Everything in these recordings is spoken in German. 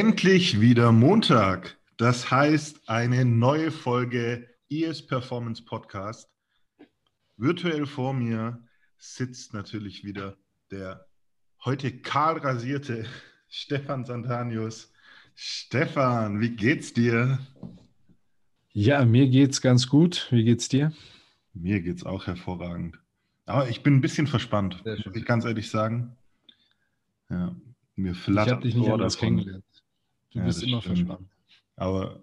Endlich wieder Montag. Das heißt, eine neue Folge ES Performance Podcast. Virtuell vor mir sitzt natürlich wieder der heute kahl rasierte Stefan Santanius. Stefan, wie geht's dir? Ja, mir geht's ganz gut. Wie geht's dir? Mir geht's auch hervorragend. Aber ich bin ein bisschen verspannt, muss ich ganz ehrlich sagen. Ja, mir flattert ich habe dich nicht anders kennengelernt. Du ja, bist immer stimmt. verspannt. Aber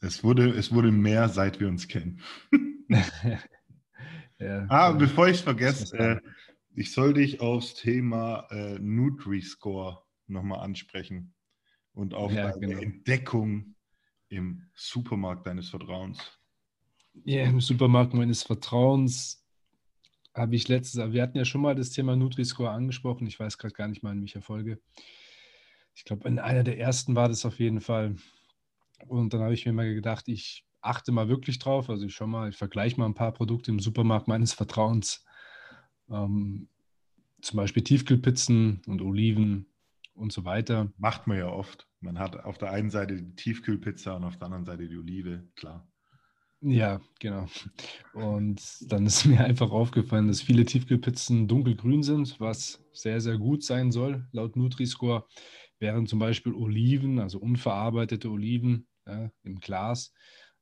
es wurde, es wurde mehr, seit wir uns kennen. ja, ah, äh, bevor ich es vergesse, äh, ich soll dich aufs Thema äh, Nutri-Score nochmal ansprechen und auf ja, deine genau. Entdeckung im Supermarkt deines Vertrauens. Ja, im Supermarkt meines Vertrauens habe ich letztes, wir hatten ja schon mal das Thema Nutri-Score angesprochen. Ich weiß gerade gar nicht mal, in welcher Folge. Ich glaube, in einer der ersten war das auf jeden Fall. Und dann habe ich mir mal gedacht, ich achte mal wirklich drauf. Also ich schaue mal, ich vergleiche mal ein paar Produkte im Supermarkt meines Vertrauens. Ähm, zum Beispiel Tiefkühlpizzen und Oliven und so weiter. Macht man ja oft. Man hat auf der einen Seite die Tiefkühlpizza und auf der anderen Seite die Olive, klar. Ja, genau. Und dann ist mir einfach aufgefallen, dass viele Tiefkühlpizzen dunkelgrün sind, was sehr, sehr gut sein soll, laut Nutri-Score während zum Beispiel Oliven, also unverarbeitete Oliven ja, im Glas,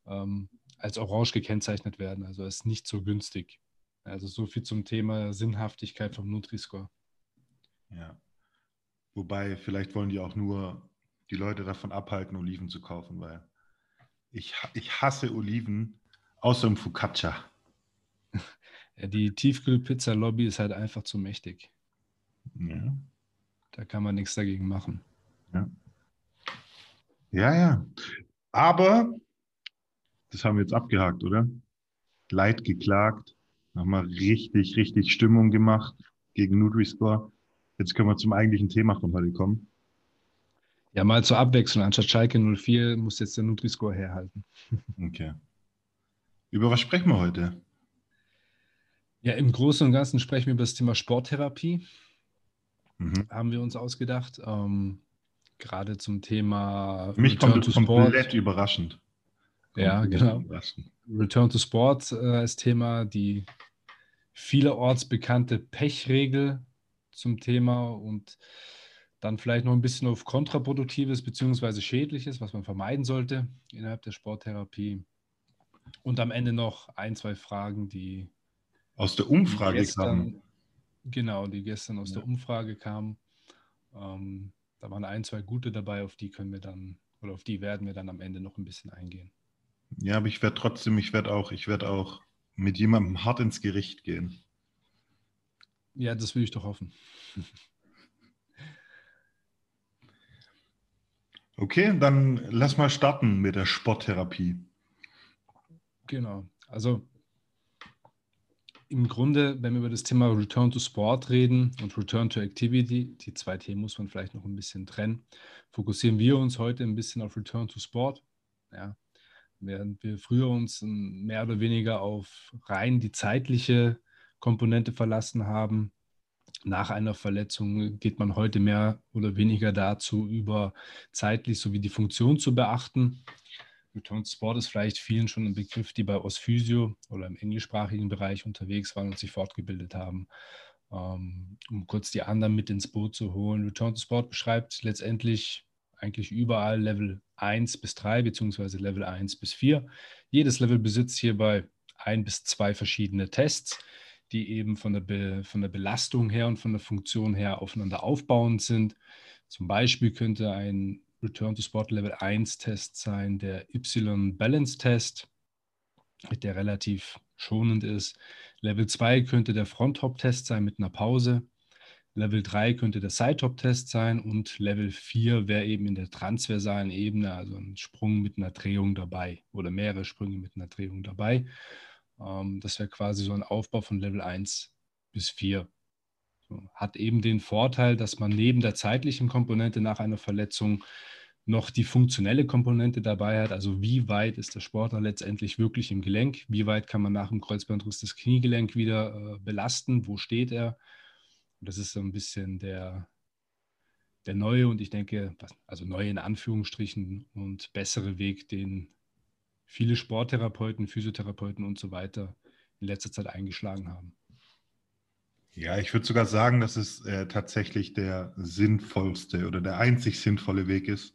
ähm, als orange gekennzeichnet werden. Also ist nicht so günstig. Also so viel zum Thema Sinnhaftigkeit vom Nutri-Score. Ja. Wobei, vielleicht wollen die auch nur die Leute davon abhalten, Oliven zu kaufen, weil ich, ich hasse Oliven, außer im Focaccia. Ja, die Tiefkühlpizza-Lobby ist halt einfach zu mächtig. Ja. Da kann man nichts dagegen machen. Ja. Ja, ja. Aber, das haben wir jetzt abgehakt, oder? Leid geklagt, nochmal richtig, richtig Stimmung gemacht gegen Nutri-Score. Jetzt können wir zum eigentlichen Thema von heute kommen. Ja, mal zur Abwechslung. Anstatt Schalke 04 muss jetzt der Nutri-Score herhalten. Okay. Über was sprechen wir heute? Ja, im Großen und Ganzen sprechen wir über das Thema Sporttherapie. Mhm. Haben wir uns ausgedacht. Ähm, gerade zum Thema Für mich Return kommt to komplett Sport. überraschend. Ja, genau. Überraschend. Return to Sport äh, als Thema, die vielerorts bekannte Pechregel zum Thema und dann vielleicht noch ein bisschen auf kontraproduktives bzw. schädliches, was man vermeiden sollte innerhalb der Sporttherapie. Und am Ende noch ein, zwei Fragen, die aus der Umfrage gestern, kamen. Genau, die gestern aus ja. der Umfrage kamen. Ähm, da waren ein, zwei gute dabei, auf die können wir dann, oder auf die werden wir dann am Ende noch ein bisschen eingehen. Ja, aber ich werde trotzdem, ich werde auch, ich werde auch mit jemandem hart ins Gericht gehen. Ja, das will ich doch hoffen. Okay, dann lass mal starten mit der Sporttherapie. Genau. Also im Grunde, wenn wir über das Thema Return to Sport reden und Return to Activity, die zwei Themen muss man vielleicht noch ein bisschen trennen, fokussieren wir uns heute ein bisschen auf Return to Sport. Ja, während wir früher uns mehr oder weniger auf rein die zeitliche Komponente verlassen haben, nach einer Verletzung geht man heute mehr oder weniger dazu über zeitlich sowie die Funktion zu beachten. Return Sport ist vielleicht vielen schon ein Begriff, die bei Osphysio oder im englischsprachigen Bereich unterwegs waren und sich fortgebildet haben. Ähm, um kurz die anderen mit ins Boot zu holen. Return to Sport beschreibt letztendlich eigentlich überall Level 1 bis 3 beziehungsweise Level 1 bis 4. Jedes Level besitzt hierbei ein bis zwei verschiedene Tests, die eben von der, Be von der Belastung her und von der Funktion her aufeinander aufbauend sind. Zum Beispiel könnte ein Return to Sport Level 1 Test sein, der Y-Balance-Test, der relativ schonend ist. Level 2 könnte der Front-Hop-Test sein mit einer Pause. Level 3 könnte der Side-Hop-Test sein und Level 4 wäre eben in der transversalen Ebene, also ein Sprung mit einer Drehung dabei oder mehrere Sprünge mit einer Drehung dabei. Ähm, das wäre quasi so ein Aufbau von Level 1 bis 4. Hat eben den Vorteil, dass man neben der zeitlichen Komponente nach einer Verletzung noch die funktionelle Komponente dabei hat. Also wie weit ist der Sportler letztendlich wirklich im Gelenk? Wie weit kann man nach dem Kreuzbandriss das Kniegelenk wieder äh, belasten? Wo steht er? Und das ist so ein bisschen der, der neue und ich denke, also neue in Anführungsstrichen und bessere Weg, den viele Sporttherapeuten, Physiotherapeuten und so weiter in letzter Zeit eingeschlagen haben. Ja, ich würde sogar sagen, dass es äh, tatsächlich der sinnvollste oder der einzig sinnvolle Weg ist,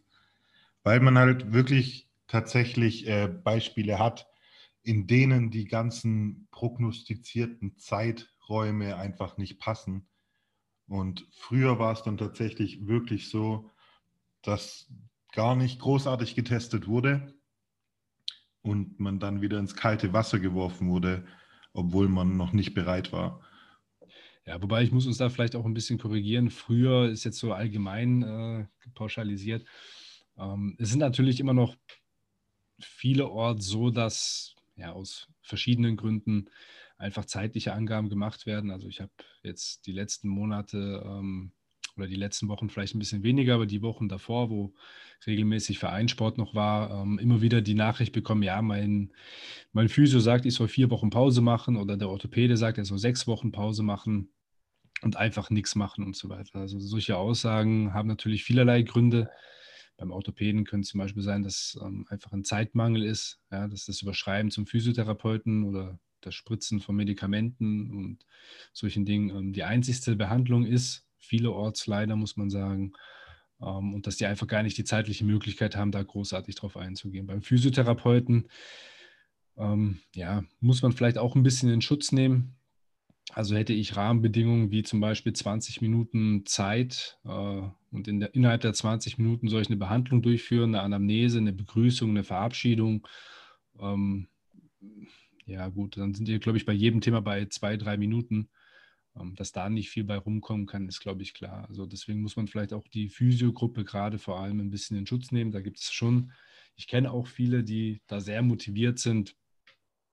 weil man halt wirklich tatsächlich äh, Beispiele hat, in denen die ganzen prognostizierten Zeiträume einfach nicht passen. Und früher war es dann tatsächlich wirklich so, dass gar nicht großartig getestet wurde und man dann wieder ins kalte Wasser geworfen wurde, obwohl man noch nicht bereit war. Ja, wobei ich muss uns da vielleicht auch ein bisschen korrigieren. Früher ist jetzt so allgemein äh, pauschalisiert. Ähm, es sind natürlich immer noch viele Orte so, dass ja aus verschiedenen Gründen einfach zeitliche Angaben gemacht werden. Also ich habe jetzt die letzten Monate ähm, oder die letzten Wochen vielleicht ein bisschen weniger, aber die Wochen davor, wo regelmäßig Vereinssport noch war, ähm, immer wieder die Nachricht bekommen, ja, mein, mein Physio sagt, ich soll vier Wochen Pause machen oder der Orthopäde sagt, er soll sechs Wochen Pause machen und einfach nichts machen und so weiter. Also solche Aussagen haben natürlich vielerlei Gründe. Beim Orthopäden könnte es zum Beispiel sein, dass ähm, einfach ein Zeitmangel ist, ja, dass das Überschreiben zum Physiotherapeuten oder das Spritzen von Medikamenten und solchen Dingen ähm, die einzigste Behandlung ist, vielerorts leider, muss man sagen. Ähm, und dass die einfach gar nicht die zeitliche Möglichkeit haben, da großartig drauf einzugehen. Beim Physiotherapeuten ähm, ja, muss man vielleicht auch ein bisschen in Schutz nehmen. Also hätte ich Rahmenbedingungen wie zum Beispiel 20 Minuten Zeit äh, und in der, innerhalb der 20 Minuten soll ich eine Behandlung durchführen, eine Anamnese, eine Begrüßung, eine Verabschiedung. Ähm, ja gut, dann sind wir, glaube ich, bei jedem Thema bei zwei, drei Minuten. Ähm, dass da nicht viel bei rumkommen kann, ist, glaube ich, klar. Also deswegen muss man vielleicht auch die Physiogruppe gerade vor allem ein bisschen in Schutz nehmen. Da gibt es schon, ich kenne auch viele, die da sehr motiviert sind,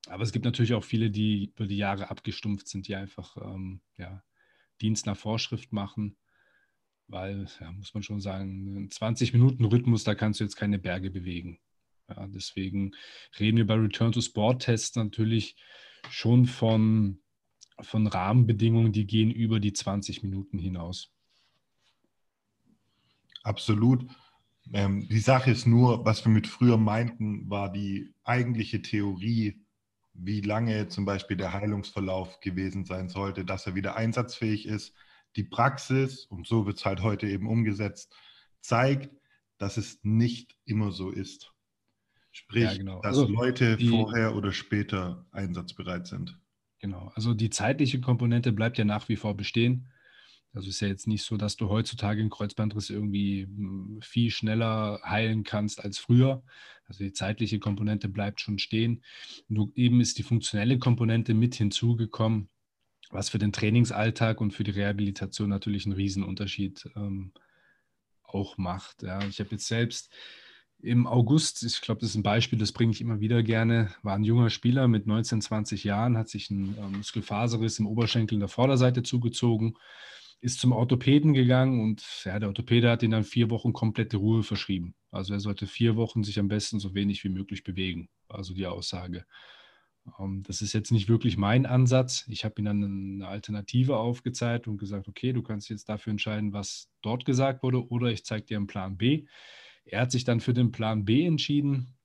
aber es gibt natürlich auch viele, die über die Jahre abgestumpft sind, die einfach ähm, ja, Dienst nach Vorschrift machen, weil, ja, muss man schon sagen, 20-Minuten-Rhythmus, da kannst du jetzt keine Berge bewegen. Ja, deswegen reden wir bei Return to Sport Tests natürlich schon von, von Rahmenbedingungen, die gehen über die 20 Minuten hinaus. Absolut. Ähm, die Sache ist nur, was wir mit früher meinten, war die eigentliche Theorie wie lange zum Beispiel der Heilungsverlauf gewesen sein sollte, dass er wieder einsatzfähig ist. Die Praxis, und so wird es halt heute eben umgesetzt, zeigt, dass es nicht immer so ist. Sprich, ja, genau. dass also Leute die, vorher oder später einsatzbereit sind. Genau, also die zeitliche Komponente bleibt ja nach wie vor bestehen. Also ist ja jetzt nicht so, dass du heutzutage einen Kreuzbandriss irgendwie hm, viel schneller heilen kannst als früher. Also die zeitliche Komponente bleibt schon stehen. Nur eben ist die funktionelle Komponente mit hinzugekommen, was für den Trainingsalltag und für die Rehabilitation natürlich einen Riesenunterschied ähm, auch macht. Ja. Ich habe jetzt selbst im August, ich glaube, das ist ein Beispiel, das bringe ich immer wieder gerne, war ein junger Spieler mit 19, 20 Jahren, hat sich ein ähm, Muskelfaserriss im Oberschenkel in der Vorderseite zugezogen ist zum Orthopäden gegangen und ja, der Orthopäde hat ihn dann vier Wochen komplette Ruhe verschrieben. Also er sollte vier Wochen sich am besten so wenig wie möglich bewegen, also die Aussage. Ähm, das ist jetzt nicht wirklich mein Ansatz. Ich habe ihm dann eine Alternative aufgezeigt und gesagt, okay, du kannst jetzt dafür entscheiden, was dort gesagt wurde, oder ich zeige dir einen Plan B. Er hat sich dann für den Plan B entschieden.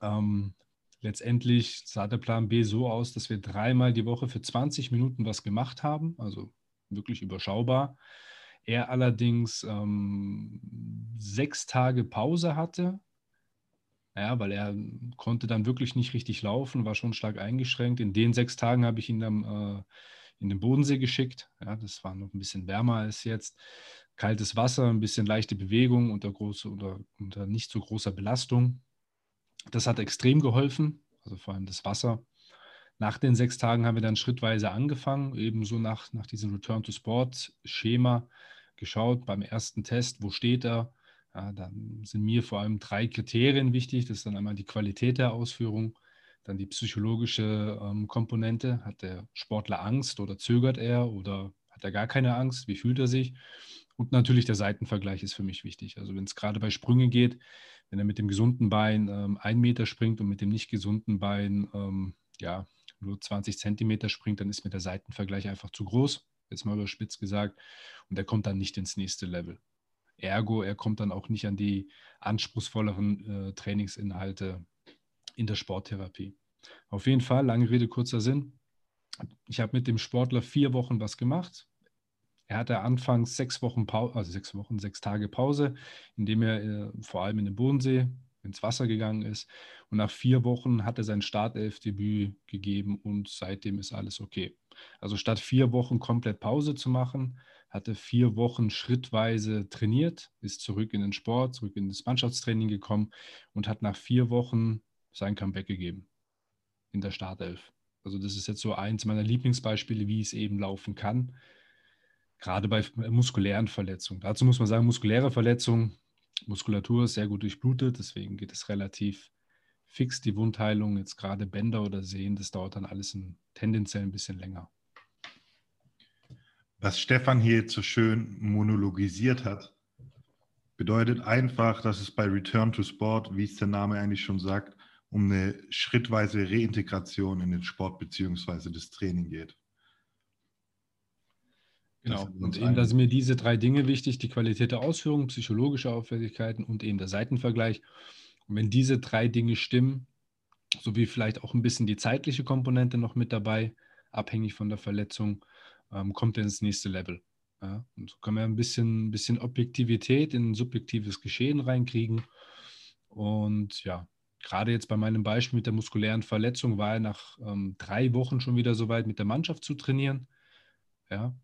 Ähm, letztendlich sah der Plan B so aus, dass wir dreimal die Woche für 20 Minuten was gemacht haben, also wirklich überschaubar. Er allerdings ähm, sechs Tage Pause hatte, ja, weil er konnte dann wirklich nicht richtig laufen, war schon stark eingeschränkt. In den sechs Tagen habe ich ihn dann äh, in den Bodensee geschickt. Ja, das war noch ein bisschen wärmer als jetzt. Kaltes Wasser, ein bisschen leichte Bewegung unter, große, unter, unter nicht so großer Belastung. Das hat extrem geholfen, also vor allem das Wasser. Nach den sechs Tagen haben wir dann schrittweise angefangen, ebenso nach, nach diesem Return to Sport-Schema geschaut. Beim ersten Test, wo steht er? Ja, dann sind mir vor allem drei Kriterien wichtig. Das ist dann einmal die Qualität der Ausführung, dann die psychologische ähm, Komponente. Hat der Sportler Angst oder zögert er oder hat er gar keine Angst? Wie fühlt er sich? Und natürlich der Seitenvergleich ist für mich wichtig. Also wenn es gerade bei Sprüngen geht, wenn er mit dem gesunden Bein ähm, einen Meter springt und mit dem nicht gesunden Bein ähm, ja, nur 20 Zentimeter springt, dann ist mir der Seitenvergleich einfach zu groß, jetzt mal überspitzt gesagt, und der kommt dann nicht ins nächste Level. Ergo, er kommt dann auch nicht an die anspruchsvolleren äh, Trainingsinhalte in der Sporttherapie. Auf jeden Fall, lange Rede, kurzer Sinn. Ich habe mit dem Sportler vier Wochen was gemacht. Er hatte anfangs sechs Wochen Pause, also sechs Wochen, sechs Tage Pause, indem er äh, vor allem in den Bodensee ins Wasser gegangen ist. Und nach vier Wochen hat er sein Startelfdebüt gegeben und seitdem ist alles okay. Also statt vier Wochen komplett Pause zu machen, hatte vier Wochen schrittweise trainiert, ist zurück in den Sport, zurück in das Mannschaftstraining gekommen und hat nach vier Wochen sein Comeback gegeben in der Startelf. Also das ist jetzt so eins meiner Lieblingsbeispiele, wie es eben laufen kann, gerade bei muskulären Verletzungen. Dazu muss man sagen, muskuläre Verletzungen, Muskulatur ist sehr gut durchblutet, deswegen geht es relativ fix, die Wundheilung. Jetzt gerade Bänder oder Sehen, das dauert dann alles ein, tendenziell ein bisschen länger. Was Stefan hier jetzt so schön monologisiert hat, bedeutet einfach, dass es bei Return to Sport, wie es der Name eigentlich schon sagt, um eine schrittweise Reintegration in den Sport bzw. das Training geht. Genau. Und eben, da sind mir diese drei Dinge wichtig: die Qualität der Ausführung, psychologische Auffälligkeiten und eben der Seitenvergleich. Und wenn diese drei Dinge stimmen, sowie vielleicht auch ein bisschen die zeitliche Komponente noch mit dabei, abhängig von der Verletzung, ähm, kommt er ins nächste Level. Ja? Und so können wir ein bisschen, ein bisschen Objektivität in ein subjektives Geschehen reinkriegen. Und ja, gerade jetzt bei meinem Beispiel mit der muskulären Verletzung war er nach ähm, drei Wochen schon wieder so weit, mit der Mannschaft zu trainieren. Ja.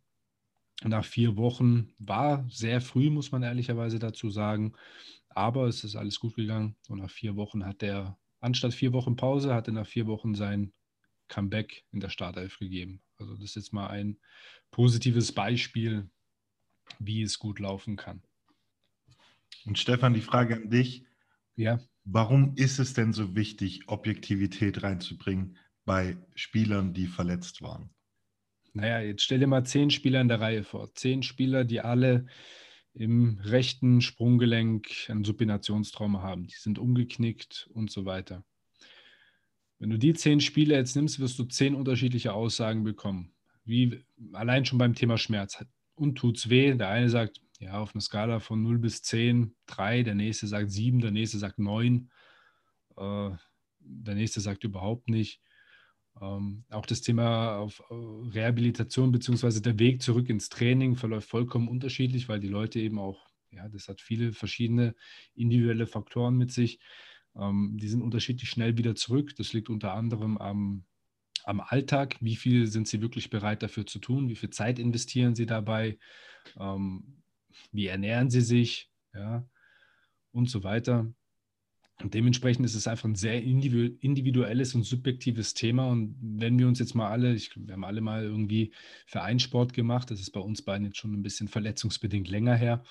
Nach vier Wochen war sehr früh, muss man ehrlicherweise dazu sagen. Aber es ist alles gut gegangen. Und nach vier Wochen hat er, anstatt vier Wochen Pause, hat er nach vier Wochen sein Comeback in der Startelf gegeben. Also das ist jetzt mal ein positives Beispiel, wie es gut laufen kann. Und Stefan, die Frage an dich. Ja. Warum ist es denn so wichtig, Objektivität reinzubringen bei Spielern, die verletzt waren? Naja, jetzt stell dir mal zehn Spieler in der Reihe vor. Zehn Spieler, die alle im rechten Sprunggelenk ein Supinationstrauma haben. Die sind umgeknickt und so weiter. Wenn du die zehn Spiele jetzt nimmst, wirst du zehn unterschiedliche Aussagen bekommen. Wie allein schon beim Thema Schmerz. Und tut's weh? Der eine sagt, ja, auf einer Skala von 0 bis 10, 3, der nächste sagt 7, der nächste sagt 9, äh, der nächste sagt überhaupt nicht. Ähm, auch das Thema auf äh, Rehabilitation bzw. der Weg zurück ins Training verläuft vollkommen unterschiedlich, weil die Leute eben auch, ja, das hat viele verschiedene individuelle Faktoren mit sich. Ähm, die sind unterschiedlich schnell wieder zurück. Das liegt unter anderem am, am Alltag. Wie viel sind sie wirklich bereit dafür zu tun? Wie viel Zeit investieren sie dabei? Ähm, wie ernähren sie sich? Ja, und so weiter. Und dementsprechend ist es einfach ein sehr individuelles und subjektives Thema. Und wenn wir uns jetzt mal alle, ich, wir haben alle mal irgendwie Vereinssport gemacht, das ist bei uns beiden jetzt schon ein bisschen verletzungsbedingt länger her.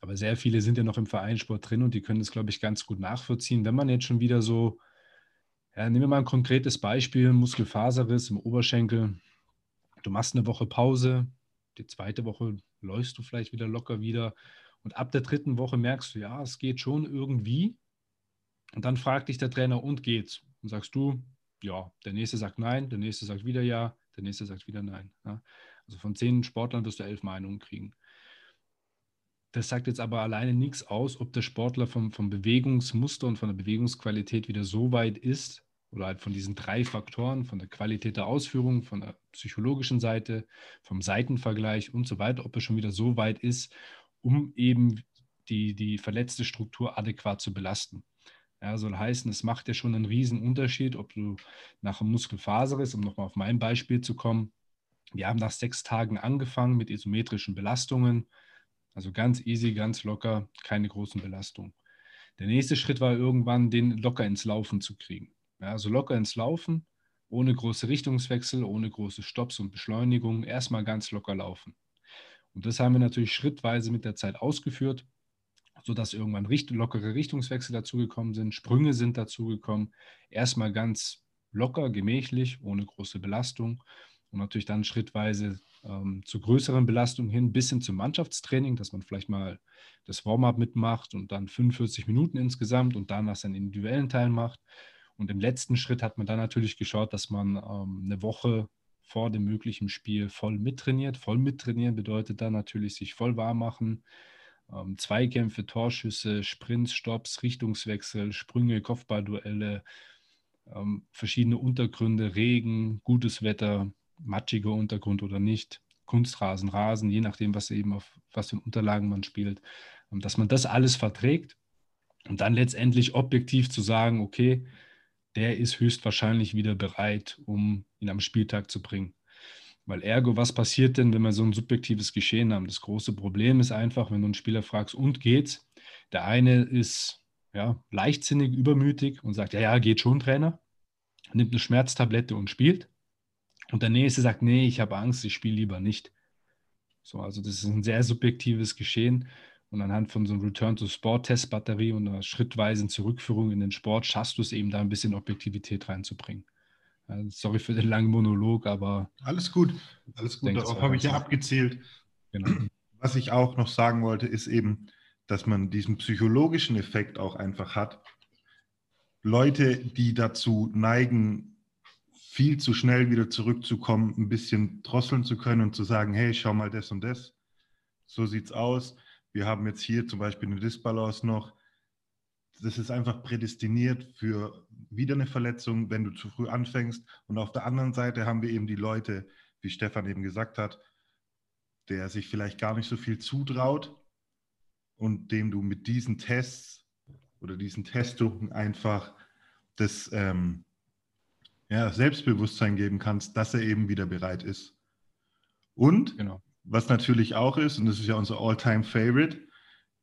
Aber sehr viele sind ja noch im Vereinssport drin und die können das, glaube ich, ganz gut nachvollziehen. Wenn man jetzt schon wieder so, ja, nehmen wir mal ein konkretes Beispiel, Muskelfaserriss im Oberschenkel. Du machst eine Woche Pause, die zweite Woche läufst du vielleicht wieder locker wieder. Und ab der dritten Woche merkst du, ja, es geht schon irgendwie und dann fragt dich der Trainer, und geht's? Und sagst du, ja. Der nächste sagt nein, der nächste sagt wieder ja, der nächste sagt wieder nein. Ja? Also von zehn Sportlern wirst du elf Meinungen kriegen. Das sagt jetzt aber alleine nichts aus, ob der Sportler vom, vom Bewegungsmuster und von der Bewegungsqualität wieder so weit ist, oder halt von diesen drei Faktoren, von der Qualität der Ausführung, von der psychologischen Seite, vom Seitenvergleich und so weiter, ob er schon wieder so weit ist, um eben die, die verletzte Struktur adäquat zu belasten. Ja, soll heißen, es macht ja schon einen riesen Unterschied, ob du nach einem Muskelfaserriss, um nochmal auf mein Beispiel zu kommen, wir haben nach sechs Tagen angefangen mit isometrischen Belastungen, also ganz easy, ganz locker, keine großen Belastungen. Der nächste Schritt war irgendwann, den locker ins Laufen zu kriegen. Ja, also locker ins Laufen, ohne große Richtungswechsel, ohne große Stops und Beschleunigungen, erstmal ganz locker laufen. Und das haben wir natürlich schrittweise mit der Zeit ausgeführt sodass irgendwann richt lockere Richtungswechsel dazugekommen sind, Sprünge sind dazugekommen. Erstmal ganz locker, gemächlich, ohne große Belastung und natürlich dann schrittweise ähm, zu größeren Belastungen hin, bis hin zum Mannschaftstraining, dass man vielleicht mal das Warm-up mitmacht und dann 45 Minuten insgesamt und danach seinen individuellen Teil macht. Und im letzten Schritt hat man dann natürlich geschaut, dass man ähm, eine Woche vor dem möglichen Spiel voll mittrainiert. Voll mittrainieren bedeutet dann natürlich sich voll warm machen, ähm, Zweikämpfe, Torschüsse, Sprints, Stops, Richtungswechsel, Sprünge, Kopfballduelle, ähm, verschiedene Untergründe, Regen, gutes Wetter, matschiger Untergrund oder nicht, Kunstrasen, Rasen, je nachdem, was eben auf was für Unterlagen man spielt, ähm, dass man das alles verträgt und dann letztendlich objektiv zu sagen, okay, der ist höchstwahrscheinlich wieder bereit, um ihn am Spieltag zu bringen. Weil ergo, was passiert denn, wenn wir so ein subjektives Geschehen haben? Das große Problem ist einfach, wenn du einen Spieler fragst, und geht's? Der eine ist ja, leichtsinnig, übermütig und sagt, ja, ja, geht schon, Trainer. Nimmt eine Schmerztablette und spielt. Und der nächste sagt, nee, ich habe Angst, ich spiele lieber nicht. So, also das ist ein sehr subjektives Geschehen. Und anhand von so einem Return-to-Sport-Test-Batterie und einer schrittweisen Zurückführung in den Sport schaffst du es eben da ein bisschen Objektivität reinzubringen. Sorry für den langen Monolog, aber. Alles gut, alles gut. Darauf habe ich ja abgezählt. Genau. Was ich auch noch sagen wollte, ist eben, dass man diesen psychologischen Effekt auch einfach hat. Leute, die dazu neigen, viel zu schnell wieder zurückzukommen, ein bisschen drosseln zu können und zu sagen, hey, schau mal das und das. So sieht's aus. Wir haben jetzt hier zum Beispiel eine Disbalance noch. Das ist einfach prädestiniert für wieder eine Verletzung, wenn du zu früh anfängst. Und auf der anderen Seite haben wir eben die Leute, wie Stefan eben gesagt hat, der sich vielleicht gar nicht so viel zutraut und dem du mit diesen Tests oder diesen Testungen einfach das ähm, ja, Selbstbewusstsein geben kannst, dass er eben wieder bereit ist. Und genau. was natürlich auch ist, und das ist ja unser All-Time-Favorite,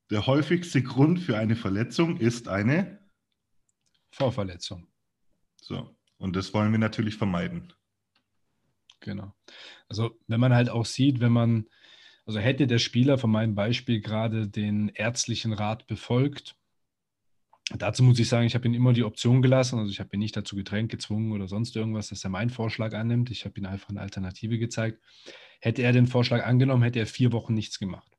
der häufigste Grund für eine Verletzung ist eine Vorverletzung. So, und das wollen wir natürlich vermeiden. Genau. Also wenn man halt auch sieht, wenn man, also hätte der Spieler von meinem Beispiel gerade den ärztlichen Rat befolgt, dazu muss ich sagen, ich habe ihn immer die Option gelassen, also ich habe ihn nicht dazu gedrängt, gezwungen oder sonst irgendwas, dass er meinen Vorschlag annimmt. Ich habe ihm einfach eine Alternative gezeigt. Hätte er den Vorschlag angenommen, hätte er vier Wochen nichts gemacht.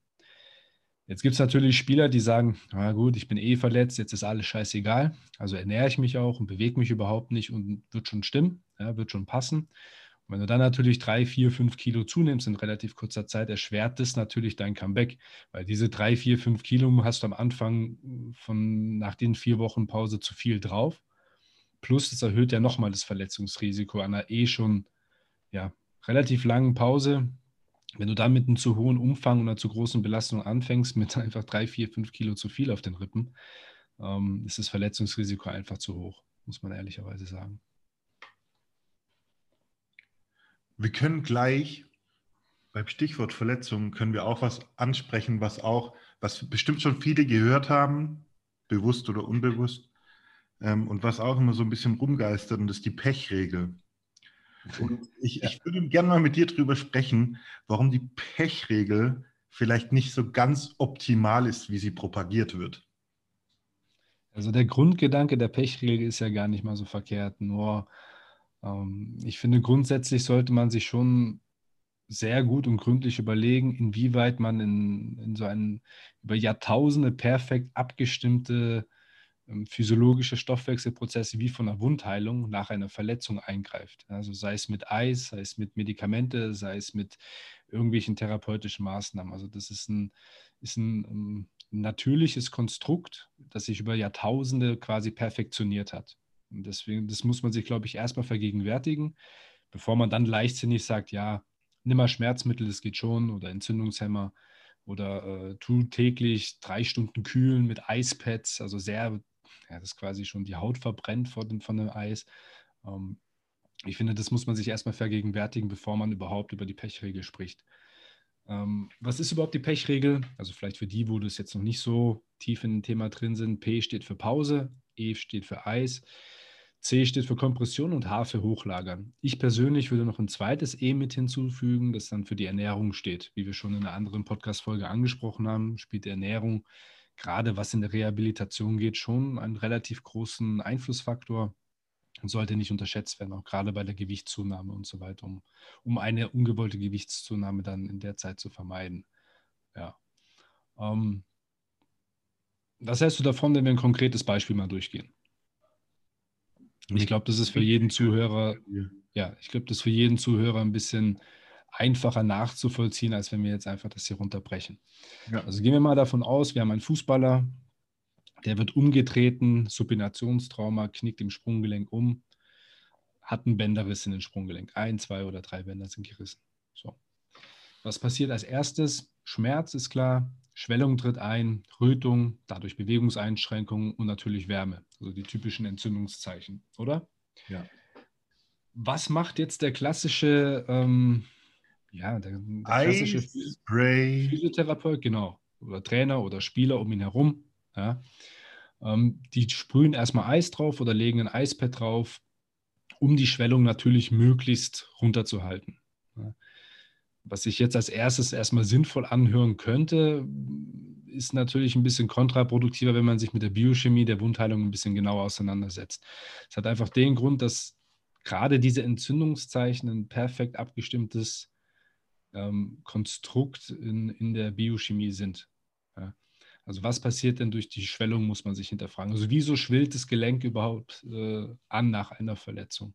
Jetzt gibt es natürlich Spieler, die sagen, na gut, ich bin eh verletzt, jetzt ist alles scheißegal. Also ernähre ich mich auch und bewege mich überhaupt nicht und wird schon stimmen, ja, wird schon passen. Und wenn du dann natürlich drei, vier, fünf Kilo zunimmst in relativ kurzer Zeit, erschwert das natürlich dein Comeback, weil diese drei, vier, fünf Kilo hast du am Anfang von nach den vier Wochen Pause zu viel drauf. Plus, es erhöht ja nochmal das Verletzungsrisiko einer eh schon ja, relativ langen Pause wenn du dann mit einem zu hohen Umfang und einer zu großen Belastung anfängst, mit einfach drei, vier, fünf Kilo zu viel auf den Rippen, ähm, ist das Verletzungsrisiko einfach zu hoch, muss man ehrlicherweise sagen. Wir können gleich beim Stichwort Verletzungen können wir auch was ansprechen, was auch, was bestimmt schon viele gehört haben, bewusst oder unbewusst, ähm, und was auch immer so ein bisschen rumgeistert, und das ist die Pechregel. Und ich, ich würde gerne mal mit dir darüber sprechen, warum die Pechregel vielleicht nicht so ganz optimal ist, wie sie propagiert wird. Also der Grundgedanke der Pechregel ist ja gar nicht mal so verkehrt. Nur ähm, ich finde, grundsätzlich sollte man sich schon sehr gut und gründlich überlegen, inwieweit man in, in so ein über Jahrtausende perfekt abgestimmte physiologische Stoffwechselprozesse wie von einer Wundheilung nach einer Verletzung eingreift. Also sei es mit Eis, sei es mit Medikamente, sei es mit irgendwelchen therapeutischen Maßnahmen. Also das ist ein, ist ein ähm, natürliches Konstrukt, das sich über Jahrtausende quasi perfektioniert hat. Und deswegen, das muss man sich, glaube ich, erstmal vergegenwärtigen, bevor man dann leichtsinnig sagt, ja, nimm mal Schmerzmittel, das geht schon, oder Entzündungshemmer oder äh, tu täglich drei Stunden kühlen mit Eispads, also sehr ja, das quasi schon die Haut verbrennt vor dem, von dem Eis. Ähm, ich finde, das muss man sich erstmal vergegenwärtigen, bevor man überhaupt über die Pechregel spricht. Ähm, was ist überhaupt die Pechregel? Also vielleicht für die, wo das jetzt noch nicht so tief in dem Thema drin sind. P steht für Pause, E steht für Eis, C steht für Kompression und H für Hochlagern. Ich persönlich würde noch ein zweites E mit hinzufügen, das dann für die Ernährung steht. Wie wir schon in einer anderen Podcast-Folge angesprochen haben, spielt die Ernährung gerade was in der Rehabilitation geht, schon einen relativ großen Einflussfaktor und sollte nicht unterschätzt werden, auch gerade bei der Gewichtszunahme und so weiter, um, um eine ungewollte Gewichtszunahme dann in der Zeit zu vermeiden. Ja. Ähm, was hältst du davon, wenn wir ein konkretes Beispiel mal durchgehen? Ich glaube, das ist für jeden Zuhörer, ja, ich glaube, das ist für jeden Zuhörer ein bisschen einfacher nachzuvollziehen, als wenn wir jetzt einfach das hier runterbrechen. Ja. Also gehen wir mal davon aus, wir haben einen Fußballer, der wird umgetreten, Supinationstrauma, knickt im Sprunggelenk um, hat einen Bänderriss in den Sprunggelenk. Ein, zwei oder drei Bänder sind gerissen. So. Was passiert als erstes? Schmerz ist klar, Schwellung tritt ein, Rötung, dadurch Bewegungseinschränkungen und natürlich Wärme. Also die typischen Entzündungszeichen, oder? Ja. Was macht jetzt der klassische, ähm, ja, der, der klassische Physiotherapeut, genau, oder Trainer oder Spieler um ihn herum? Ja? Ähm, die sprühen erstmal Eis drauf oder legen ein Eispad drauf, um die Schwellung natürlich möglichst runterzuhalten. Ja? Was sich jetzt als erstes erstmal sinnvoll anhören könnte, ist natürlich ein bisschen kontraproduktiver, wenn man sich mit der Biochemie der Wundheilung ein bisschen genauer auseinandersetzt. Es hat einfach den Grund, dass gerade diese Entzündungszeichen ein perfekt abgestimmtes ähm, Konstrukt in, in der Biochemie sind. Ja. Also was passiert denn durch die Schwellung, muss man sich hinterfragen. Also wieso schwillt das Gelenk überhaupt äh, an nach einer Verletzung?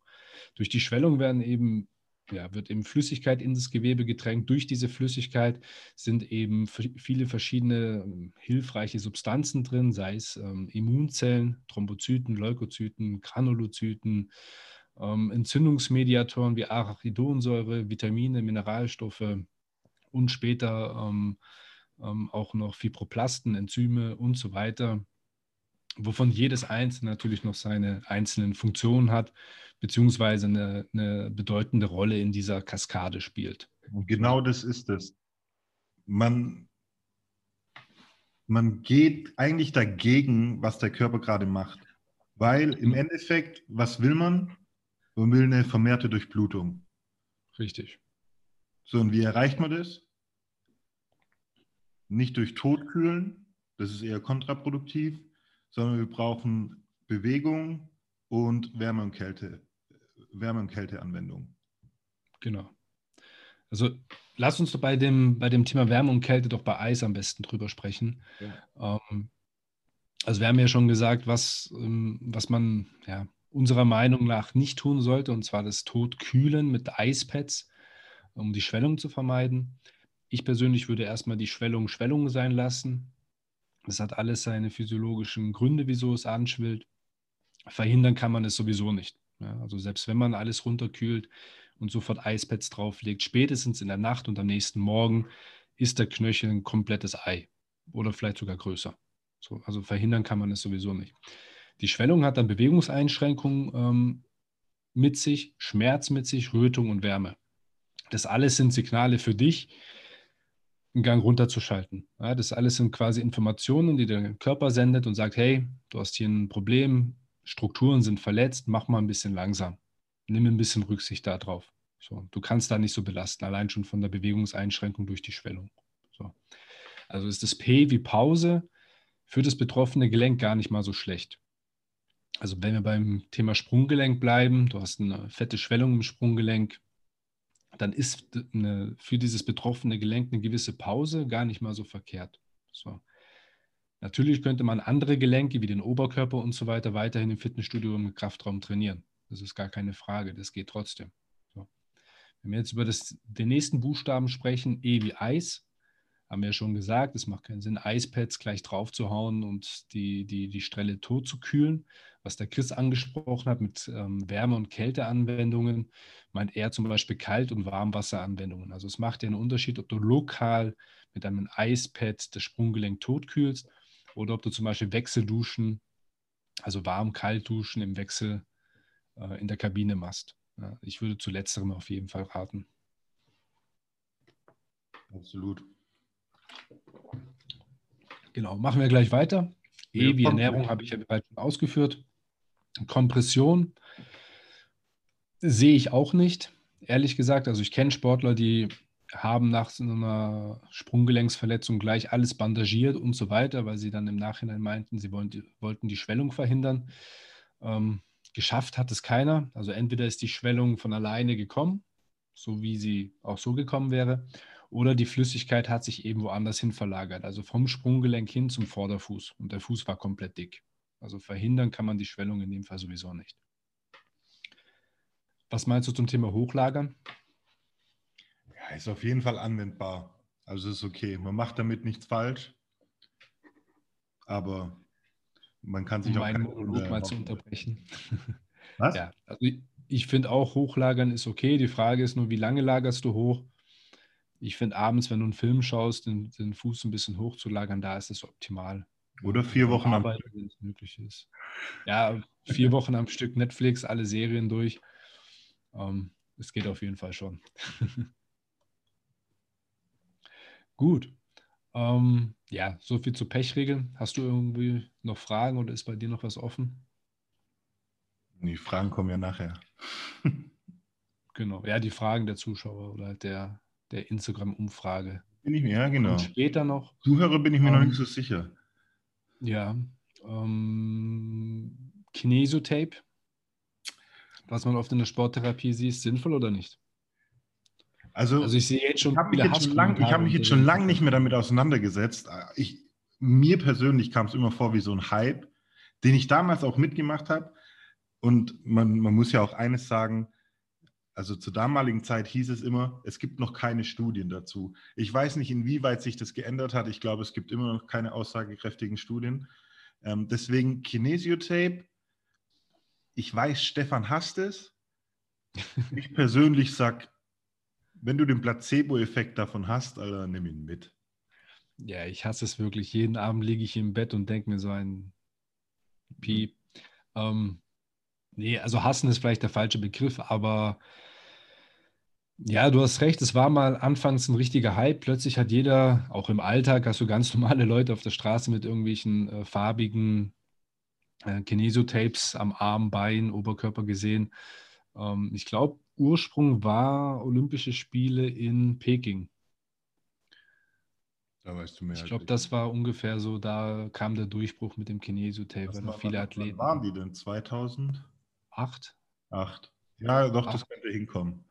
Durch die Schwellung werden eben ja, wird eben Flüssigkeit in das Gewebe gedrängt. Durch diese Flüssigkeit sind eben viele verschiedene ähm, hilfreiche Substanzen drin, sei es ähm, Immunzellen, Thrombozyten, Leukozyten, Granulozyten, ähm, Entzündungsmediatoren wie Arachidonsäure, Vitamine, Mineralstoffe und später ähm, ähm, auch noch Fibroplasten, Enzyme und so weiter, wovon jedes einzelne natürlich noch seine einzelnen Funktionen hat beziehungsweise eine, eine bedeutende Rolle in dieser Kaskade spielt. Und genau das ist es. Man, man geht eigentlich dagegen, was der Körper gerade macht. Weil im mhm. Endeffekt, was will man? Man will eine vermehrte Durchblutung. Richtig. So, und wie erreicht man das? Nicht durch Totkühlen, das ist eher kontraproduktiv, sondern wir brauchen Bewegung und Wärme und Kälte. Wärme- und Kälteanwendung. Genau. Also lass uns doch bei dem, bei dem Thema Wärme und Kälte doch bei Eis am besten drüber sprechen. Ja. Ähm, also wir haben ja schon gesagt, was, ähm, was man ja, unserer Meinung nach nicht tun sollte, und zwar das Totkühlen mit Eispads, um die Schwellung zu vermeiden. Ich persönlich würde erstmal die Schwellung Schwellung sein lassen. Das hat alles seine physiologischen Gründe, wieso es anschwillt. Verhindern kann man es sowieso nicht. Ja, also selbst wenn man alles runterkühlt und sofort Eispads drauflegt, spätestens in der Nacht und am nächsten Morgen ist der Knöchel ein komplettes Ei oder vielleicht sogar größer. So, also verhindern kann man es sowieso nicht. Die Schwellung hat dann Bewegungseinschränkungen ähm, mit sich, Schmerz mit sich, Rötung und Wärme. Das alles sind Signale für dich, einen Gang runterzuschalten. Ja, das alles sind quasi Informationen, die der Körper sendet und sagt, hey, du hast hier ein Problem, Strukturen sind verletzt, mach mal ein bisschen langsam. Nimm ein bisschen Rücksicht darauf. So, du kannst da nicht so belasten, allein schon von der Bewegungseinschränkung durch die Schwellung. So. Also ist das P wie Pause für das betroffene Gelenk gar nicht mal so schlecht. Also wenn wir beim Thema Sprunggelenk bleiben, du hast eine fette Schwellung im Sprunggelenk, dann ist eine, für dieses betroffene Gelenk eine gewisse Pause gar nicht mal so verkehrt. So. Natürlich könnte man andere Gelenke wie den Oberkörper und so weiter weiterhin im Fitnessstudio im Kraftraum trainieren. Das ist gar keine Frage, das geht trotzdem. So. Wenn wir jetzt über das, den nächsten Buchstaben sprechen, E wie Eis, haben wir ja schon gesagt, es macht keinen Sinn, Eispads gleich drauf zu hauen und die, die, die Stelle tot zu kühlen. Was der Chris angesprochen hat mit ähm, Wärme- und Kälteanwendungen, meint er zum Beispiel Kalt- und Warmwasseranwendungen. Also es macht ja einen Unterschied, ob du lokal mit einem Eispad das Sprunggelenk totkühlst oder ob du zum Beispiel Wechselduschen, also warm-kalt duschen im Wechsel äh, in der Kabine machst. Ja, ich würde zu letzterem auf jeden Fall raten. Absolut. Genau, machen wir gleich weiter. E wie Ernährung habe ich ja bereits schon ausgeführt. Kompression sehe ich auch nicht, ehrlich gesagt. Also ich kenne Sportler, die haben nach so einer Sprunggelenksverletzung gleich alles bandagiert und so weiter, weil sie dann im Nachhinein meinten, sie wollen, wollten die Schwellung verhindern. Ähm, geschafft hat es keiner. Also entweder ist die Schwellung von alleine gekommen, so wie sie auch so gekommen wäre, oder die Flüssigkeit hat sich eben woanders hin verlagert, also vom Sprunggelenk hin zum Vorderfuß und der Fuß war komplett dick. Also verhindern kann man die Schwellung in dem Fall sowieso nicht. Was meinst du zum Thema Hochlagern? ist auf jeden Fall anwendbar. Also ist okay. Man macht damit nichts falsch. Aber man kann sich um auch meinen Monolog mal zu unterbrechen. Was? Ja, also ich, ich finde auch, hochlagern ist okay. Die Frage ist nur, wie lange lagerst du hoch? Ich finde abends, wenn du einen Film schaust, den, den Fuß ein bisschen hochzulagern, da ist es optimal. Oder vier Wochen am wenn es möglich ist. Ja, vier Wochen am Stück Netflix, alle Serien durch. Ähm, Es geht auf jeden Fall schon. Gut. Ähm, ja, so viel zu Pechregeln. Hast du irgendwie noch Fragen oder ist bei dir noch was offen? Die Fragen kommen ja nachher. Genau. Ja, die Fragen der Zuschauer oder der, der Instagram-Umfrage. Bin ich mir, ja, genau. Und später noch, Zuhörer bin ich mir noch Ähm, nicht so sicher. ja, ähm, Kinesiotape, was man oft in der Sporttherapie sieht, sinnvoll oder nicht? Also, Also ich sehe jetzt schon ich habe mich, jetzt schon lang, ich hab mich jetzt schon lange nicht mehr damit auseinandergesetzt. Ich, mir persönlich kam es immer vor wie so ein Hype, den ich damals auch mitgemacht habe. Und man, man muss ja auch eines sagen, also zur damaligen Zeit hieß es immer, es gibt noch keine Studien dazu. Ich weiß nicht, inwieweit sich das geändert hat. Ich glaube, es gibt immer noch keine aussagekräftigen Studien. Ähm, deswegen Kinesiotape. Ich weiß, Stefan hasst es. Ich persönlich sage, wenn du den Placebo-Effekt davon hast, Alter, nimm ihn mit. Ja, ich hasse es wirklich. Jeden Abend liege ich im Bett und denke mir so ein Piep. Ähm, nee, also hassen ist vielleicht der falsche Begriff, aber ja, du hast recht. Es war mal anfangs ein richtiger Hype. Plötzlich hat jeder, auch im Alltag, hast du ganz normale Leute auf der Straße mit irgendwelchen äh, farbigen äh, Kinesotapes am Arm, Bein, Oberkörper gesehen. Ähm, ich glaube, Ursprung war Olympische Spiele in Peking. Da weißt du mehr. Ich glaube, das war ungefähr so, da kam der Durchbruch mit dem weil viele wann- Athleten. Wann waren die denn? 2008? Acht? Ja, doch, das Acht. könnte hinkommen.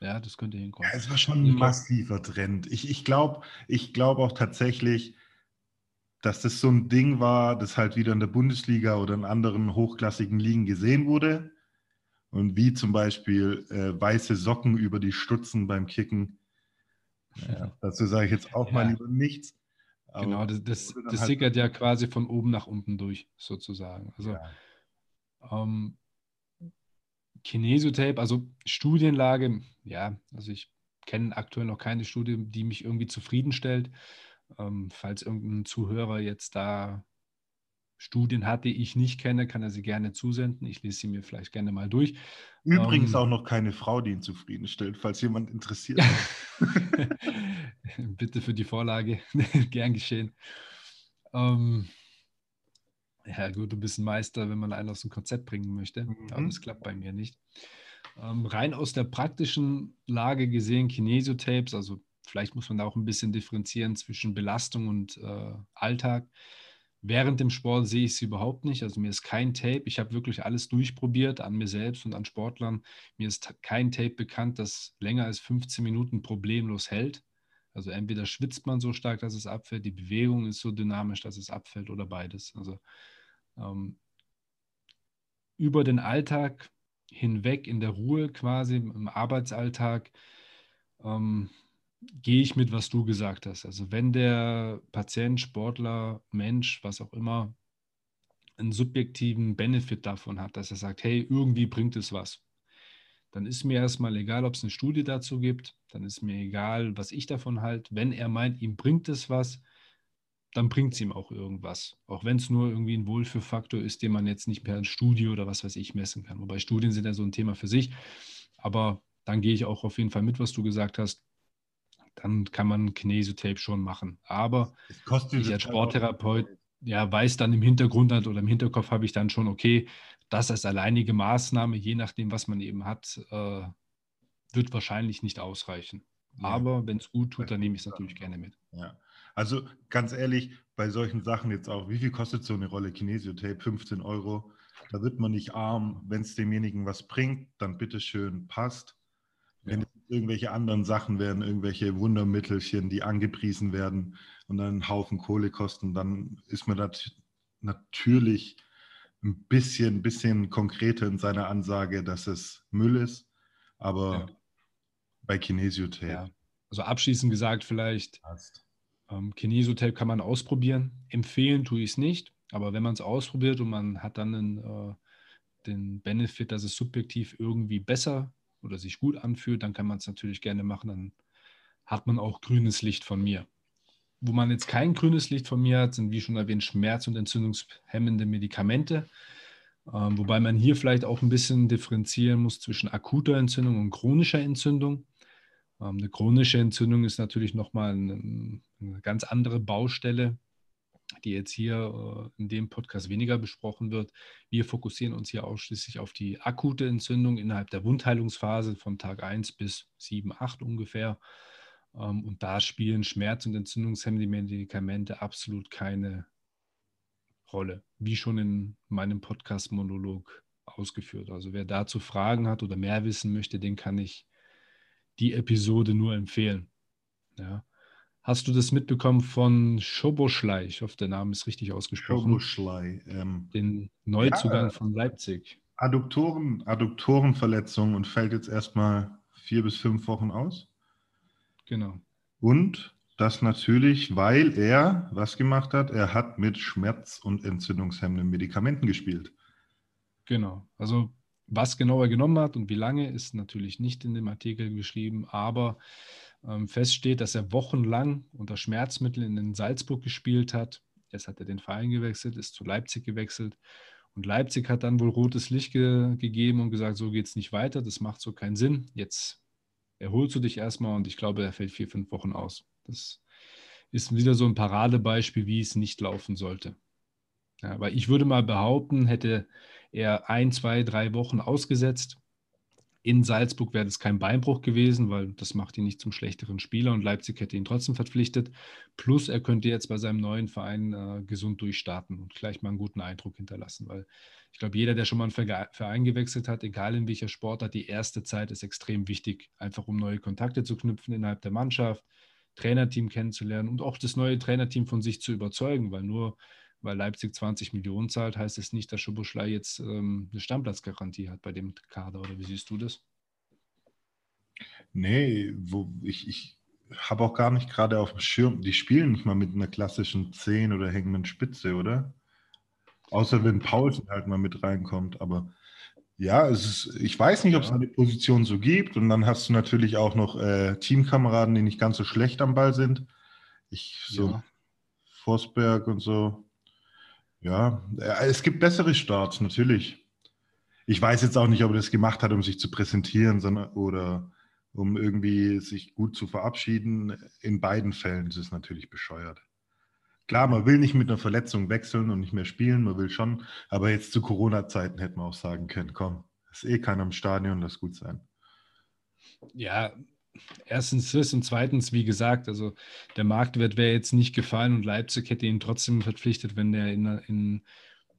Ja, das könnte hinkommen. Ja, es war schon ein massiver Trend. Ich, ich glaube ich glaub auch tatsächlich, dass das so ein Ding war, das halt wieder in der Bundesliga oder in anderen hochklassigen Ligen gesehen wurde. Und wie zum Beispiel äh, weiße Socken über die Stutzen beim Kicken. Ja, dazu sage ich jetzt auch mal Ja. lieber nichts. Genau, das, das, das halt- sickert ja quasi von oben nach unten durch, sozusagen. Also ja. ähm, Kinesiotape, also Studienlage, ja, also ich kenne aktuell noch keine Studie, die mich irgendwie zufriedenstellt. Ähm, falls irgendein Zuhörer jetzt da Studien hat, die ich nicht kenne, kann er sie gerne zusenden. Ich lese sie mir vielleicht gerne mal durch. Übrigens Ähm, auch noch keine Frau, die ihn zufriedenstellt, falls jemand interessiert. Bitte für die Vorlage, gern geschehen. Ähm, ja, gut, du bist ein Meister, wenn man einen aus dem Konzept bringen möchte, aber Mhm. das klappt bei mir nicht. Ähm, rein aus der praktischen Lage gesehen, Kinesiotapes, also vielleicht muss man da auch ein bisschen differenzieren zwischen Belastung und äh, Alltag. Während dem Sport sehe ich sie überhaupt nicht. Also mir ist kein Tape. Ich habe wirklich alles durchprobiert an mir selbst und an Sportlern. Mir ist kein Tape bekannt, das länger als 15 Minuten problemlos hält. Also entweder schwitzt man so stark, dass es abfällt, die Bewegung ist so dynamisch, dass es abfällt oder beides. Also ähm, über den Alltag hinweg in der Ruhe quasi im Arbeitsalltag ähm, gehe ich mit, was du gesagt hast. Also wenn der Patient, Sportler, Mensch, was auch immer, einen subjektiven Benefit davon hat, dass er sagt, hey, irgendwie bringt es was, dann ist mir erstmal egal, ob es eine Studie dazu gibt, dann ist mir egal, was ich davon halte. Wenn er meint, ihm bringt es was, dann bringt es ihm auch irgendwas. Auch wenn es nur irgendwie ein Wohlfühlfaktor ist, den man jetzt nicht per Studie oder was weiß ich messen kann. Wobei Studien sind ja so ein Thema für sich. Aber dann gehe ich auch auf jeden Fall mit, was du gesagt hast. Dann kann man Kinesiotape schon machen. Aber ich als halt Sporttherapeut ja, weiß dann im Hintergrund halt oder im Hinterkopf habe ich dann schon, okay, das als alleinige Maßnahme, je nachdem, was man eben hat, äh, wird wahrscheinlich nicht ausreichen. Ja. Aber wenn es gut tut, dann nehme ich es natürlich gerne mit. Ja. Also ganz ehrlich, bei solchen Sachen jetzt auch, wie viel kostet so eine Rolle Kinesiotape? 15 Euro. Da wird man nicht arm. Wenn es demjenigen was bringt, dann bitteschön passt. Wenn Ja. es irgendwelche anderen Sachen wären, irgendwelche Wundermittelchen, die angepriesen werden und dann einen Haufen Kohle kosten, dann ist man nat natürlich ein bisschen, bisschen konkreter in seiner Ansage, dass es Müll ist. Aber Ja. bei Kinesiotape. Ja. Also abschließend gesagt vielleicht, ähm, Kinesotape kann man ausprobieren. Empfehlen tue ich es nicht, aber wenn man es ausprobiert und man hat dann einen, äh, den Benefit, dass es subjektiv irgendwie besser oder sich gut anfühlt, dann kann man es natürlich gerne machen. Dann hat man auch grünes Licht von mir. Wo man jetzt kein grünes Licht von mir hat, sind wie schon erwähnt Schmerz- und entzündungshemmende Medikamente. Ähm, wobei man hier vielleicht auch ein bisschen differenzieren muss zwischen akuter Entzündung und chronischer Entzündung. Ähm, eine chronische Entzündung ist natürlich nochmal eine, eine ganz andere Baustelle, die jetzt hier äh, in dem Podcast weniger besprochen wird. Wir fokussieren uns hier ausschließlich auf die akute Entzündung innerhalb der Wundheilungsphase von Tag 1 bis 7, 8 ungefähr. Ähm, und da spielen Schmerz- und entzündungshemmende Medikamente absolut keine Rolle, wie schon in meinem Podcast-Monolog ausgeführt. Also wer dazu Fragen hat oder mehr wissen möchte, den kann ich die Episode nur empfehlen. Ja. Hast du das mitbekommen von Schoboschlei? Ich hoffe, der Name ist richtig ausgesprochen. Schoboschlei. Ähm, Den Neuzugang ja, von Leipzig. Adduktoren, Adduktorenverletzung und fällt jetzt erstmal vier bis fünf Wochen aus. Genau. Und das natürlich, weil er was gemacht hat, er hat mit Schmerz- und entzündungshemmenden Medikamenten gespielt. Genau. Also was genau er genommen hat und wie lange, ist natürlich nicht in dem Artikel geschrieben, aber ähm, fest steht, dass er wochenlang unter Schmerzmitteln in Salzburg gespielt hat. Jetzt hat er den Verein gewechselt, ist zu Leipzig gewechselt. Und Leipzig hat dann wohl rotes Licht ge gegeben und gesagt, so geht es nicht weiter, das macht so keinen Sinn. Jetzt erholst du dich erstmal und ich glaube, er fällt vier, fünf Wochen aus. Das ist wieder so ein Paradebeispiel, wie es nicht laufen sollte. Ja, aber ich würde mal behaupten, hätte er ein, zwei, drei Wochen ausgesetzt, in Salzburg wäre das kein Beinbruch gewesen, weil das macht ihn nicht zum schlechteren Spieler und Leipzig hätte ihn trotzdem verpflichtet. Plus er könnte jetzt bei seinem neuen Verein äh, gesund durchstarten und gleich mal einen guten Eindruck hinterlassen, weil ich glaube, jeder, der schon mal einen Verein gewechselt hat, egal in welcher Sportart, die erste Zeit ist extrem wichtig, einfach um neue Kontakte zu knüpfen innerhalb der Mannschaft, Trainerteam kennenzulernen und auch das neue Trainerteam von sich zu überzeugen, weil nur weil Leipzig 20 Millionen zahlt, heißt es nicht, dass Schubuschlei jetzt ähm, eine Stammplatzgarantie hat bei dem Kader. Oder wie siehst du das? Nee, wo ich, ich habe auch gar nicht gerade auf dem Schirm, die spielen nicht mal mit einer klassischen 10 oder hängenden Spitze, oder? Außer wenn Paulsen halt mal mit reinkommt. Aber ja, es ist, ich weiß nicht, ob es eine Position so gibt. Und dann hast du natürlich auch noch äh, Teamkameraden, die nicht ganz so schlecht am Ball sind. Ich so ja. Forsberg und so. Ja, äh, es gibt bessere Starts, natürlich. Ich weiß jetzt auch nicht, ob er das gemacht hat, um sich zu präsentieren sondern, oder um irgendwie sich gut zu verabschieden. In beiden Fällen ist es natürlich bescheuert. Klar, man will nicht mit einer Verletzung wechseln und nicht mehr spielen, man will schon, aber jetzt zu Corona-Zeiten hätte man auch sagen können, komm, ist eh keiner im Stadion, lass gut sein. Ja, erstens das und zweitens, wie gesagt, also der Marktwert wäre jetzt nicht gefallen und Leipzig hätte ihn trotzdem verpflichtet, wenn der in, in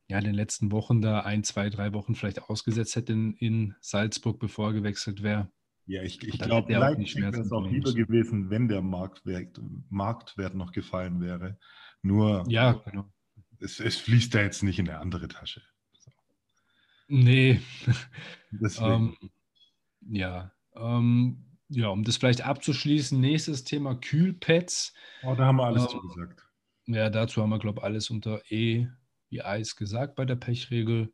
ja, den letzten Wochen da ein, zwei, drei Wochen vielleicht ausgesetzt hätte in, in Salzburg, bevor er gewechselt wäre. Ja, ich, ich glaube, Leipzig wäre es auch lieber gewesen, wenn der Marktwert, Marktwert noch gefallen wäre. Nur ja, genau. es, es fließt da jetzt nicht in eine andere Tasche. So. Nee. ähm, ja. Ähm, ja, um das vielleicht abzuschließen, nächstes Thema Kühlpads. Oh, da haben wir alles ähm, zugesagt. Ja, dazu haben wir, glaube ich, alles unter E wie Eis gesagt bei der Pechregel.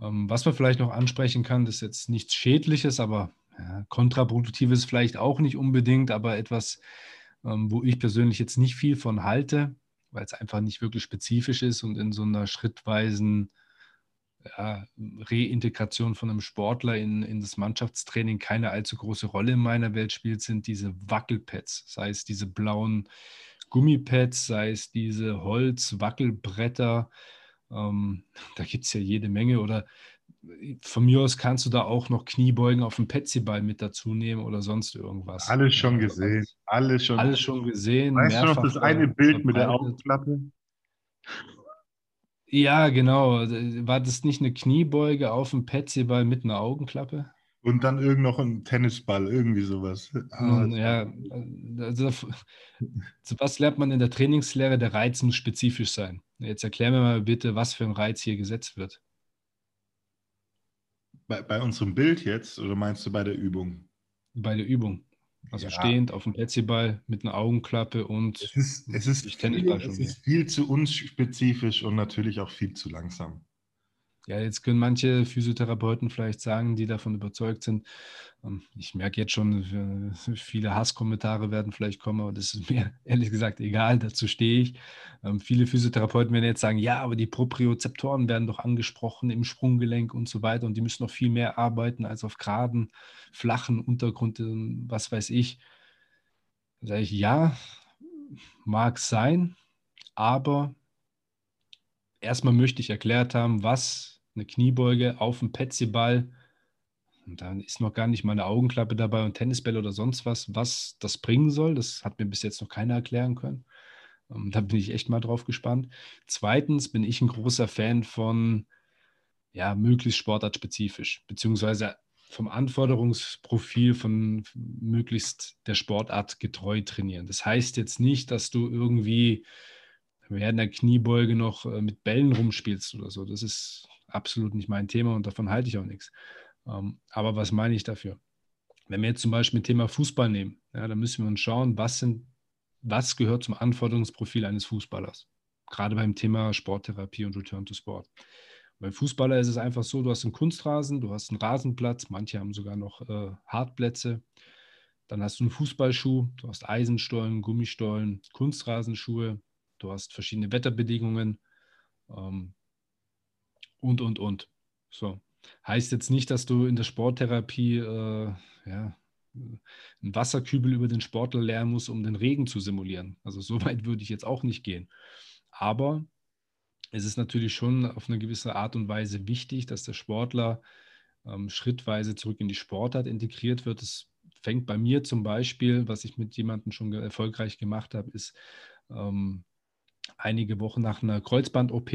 Ähm, was man vielleicht noch ansprechen kann, das ist jetzt nichts Schädliches, aber ja, kontraproduktives vielleicht auch nicht unbedingt, aber etwas, ähm, wo ich persönlich jetzt nicht viel von halte, weil es einfach nicht wirklich spezifisch ist und in so einer schrittweisen ja, Reintegration von einem Sportler in, in das Mannschaftstraining keine allzu große Rolle in meiner Welt spielt, sind diese Wackelpads, sei es diese blauen Gummipads, sei es diese Holz-Wackelbretter. Ähm, da gibt es ja jede Menge. Oder äh, von mir aus kannst du da auch noch Kniebeugen auf dem Petsyball mit dazu nehmen oder sonst irgendwas. Alles schon gesehen. Alles schon, alles schon gesehen. Weißt du noch das eine Bild mit der Augenklappe? Ja, genau. War das nicht eine Kniebeuge auf dem Petsyball mit einer Augenklappe? Und dann irgend noch ein Tennisball, irgendwie sowas. Ah, ja, also, was lernt man in der Trainingslehre? Der Reiz muss spezifisch sein. Jetzt erklär mir mal bitte, was für ein Reiz hier gesetzt wird. Bei, bei unserem Bild jetzt oder meinst du bei der Übung? Bei der Übung. Also ja. stehend auf dem Petsyball mit einer Augenklappe und es ist, es ist, viel, es ist viel zu unspezifisch und natürlich auch viel zu langsam. Ja, jetzt können manche Physiotherapeuten vielleicht sagen, die davon überzeugt sind. Ähm, ich merke jetzt schon, viele Hasskommentare werden vielleicht kommen, aber das ist mir ehrlich gesagt egal, dazu stehe ich. Ähm, viele Physiotherapeuten werden jetzt sagen, ja, aber die Propriozeptoren werden doch angesprochen im Sprunggelenk und so weiter und die müssen noch viel mehr arbeiten als auf geraden, flachen Untergrund, was weiß ich. Da sage ich, ja, mag sein, aber erstmal möchte ich erklärt haben, was eine Kniebeuge auf dem Petsyball. Und dann ist noch gar nicht mal eine Augenklappe dabei und Tennisbälle oder sonst was, was das bringen soll. Das hat mir bis jetzt noch keiner erklären können. Ähm, da bin ich echt mal drauf gespannt. Zweitens bin ich ein großer Fan von, ja, möglichst sportartspezifisch, beziehungsweise vom Anforderungsprofil von möglichst der Sportart getreu trainieren. Das heißt jetzt nicht, dass du irgendwie während der Kniebeuge noch äh, mit Bällen rumspielst oder so. Das ist absolut nicht mein Thema und davon halte ich auch nichts. Ähm, aber was meine ich dafür? Wenn wir jetzt zum Beispiel Thema Fußball nehmen, ja, dann müssen wir uns schauen, was, sind, was gehört zum Anforderungsprofil eines Fußballers. Gerade beim Thema Sporttherapie und Return to Sport. Beim Fußballer ist es einfach so, du hast einen Kunstrasen, du hast einen Rasenplatz, manche haben sogar noch äh, Hartplätze. Dann hast du einen Fußballschuh, du hast Eisenstollen, Gummistollen, Kunstrasenschuhe, du hast verschiedene Wetterbedingungen. Ähm, und, und, und. So. Heißt jetzt nicht, dass du in der Sporttherapie äh, ja, einen Wasserkübel über den Sportler lernen musst, um den Regen zu simulieren. Also so weit würde ich jetzt auch nicht gehen. Aber es ist natürlich schon auf eine gewisse Art und Weise wichtig, dass der Sportler ähm, schrittweise zurück in die Sportart integriert wird. Es fängt bei mir zum Beispiel, was ich mit jemandem schon erfolgreich gemacht habe, ist ähm, einige Wochen nach einer Kreuzband-OP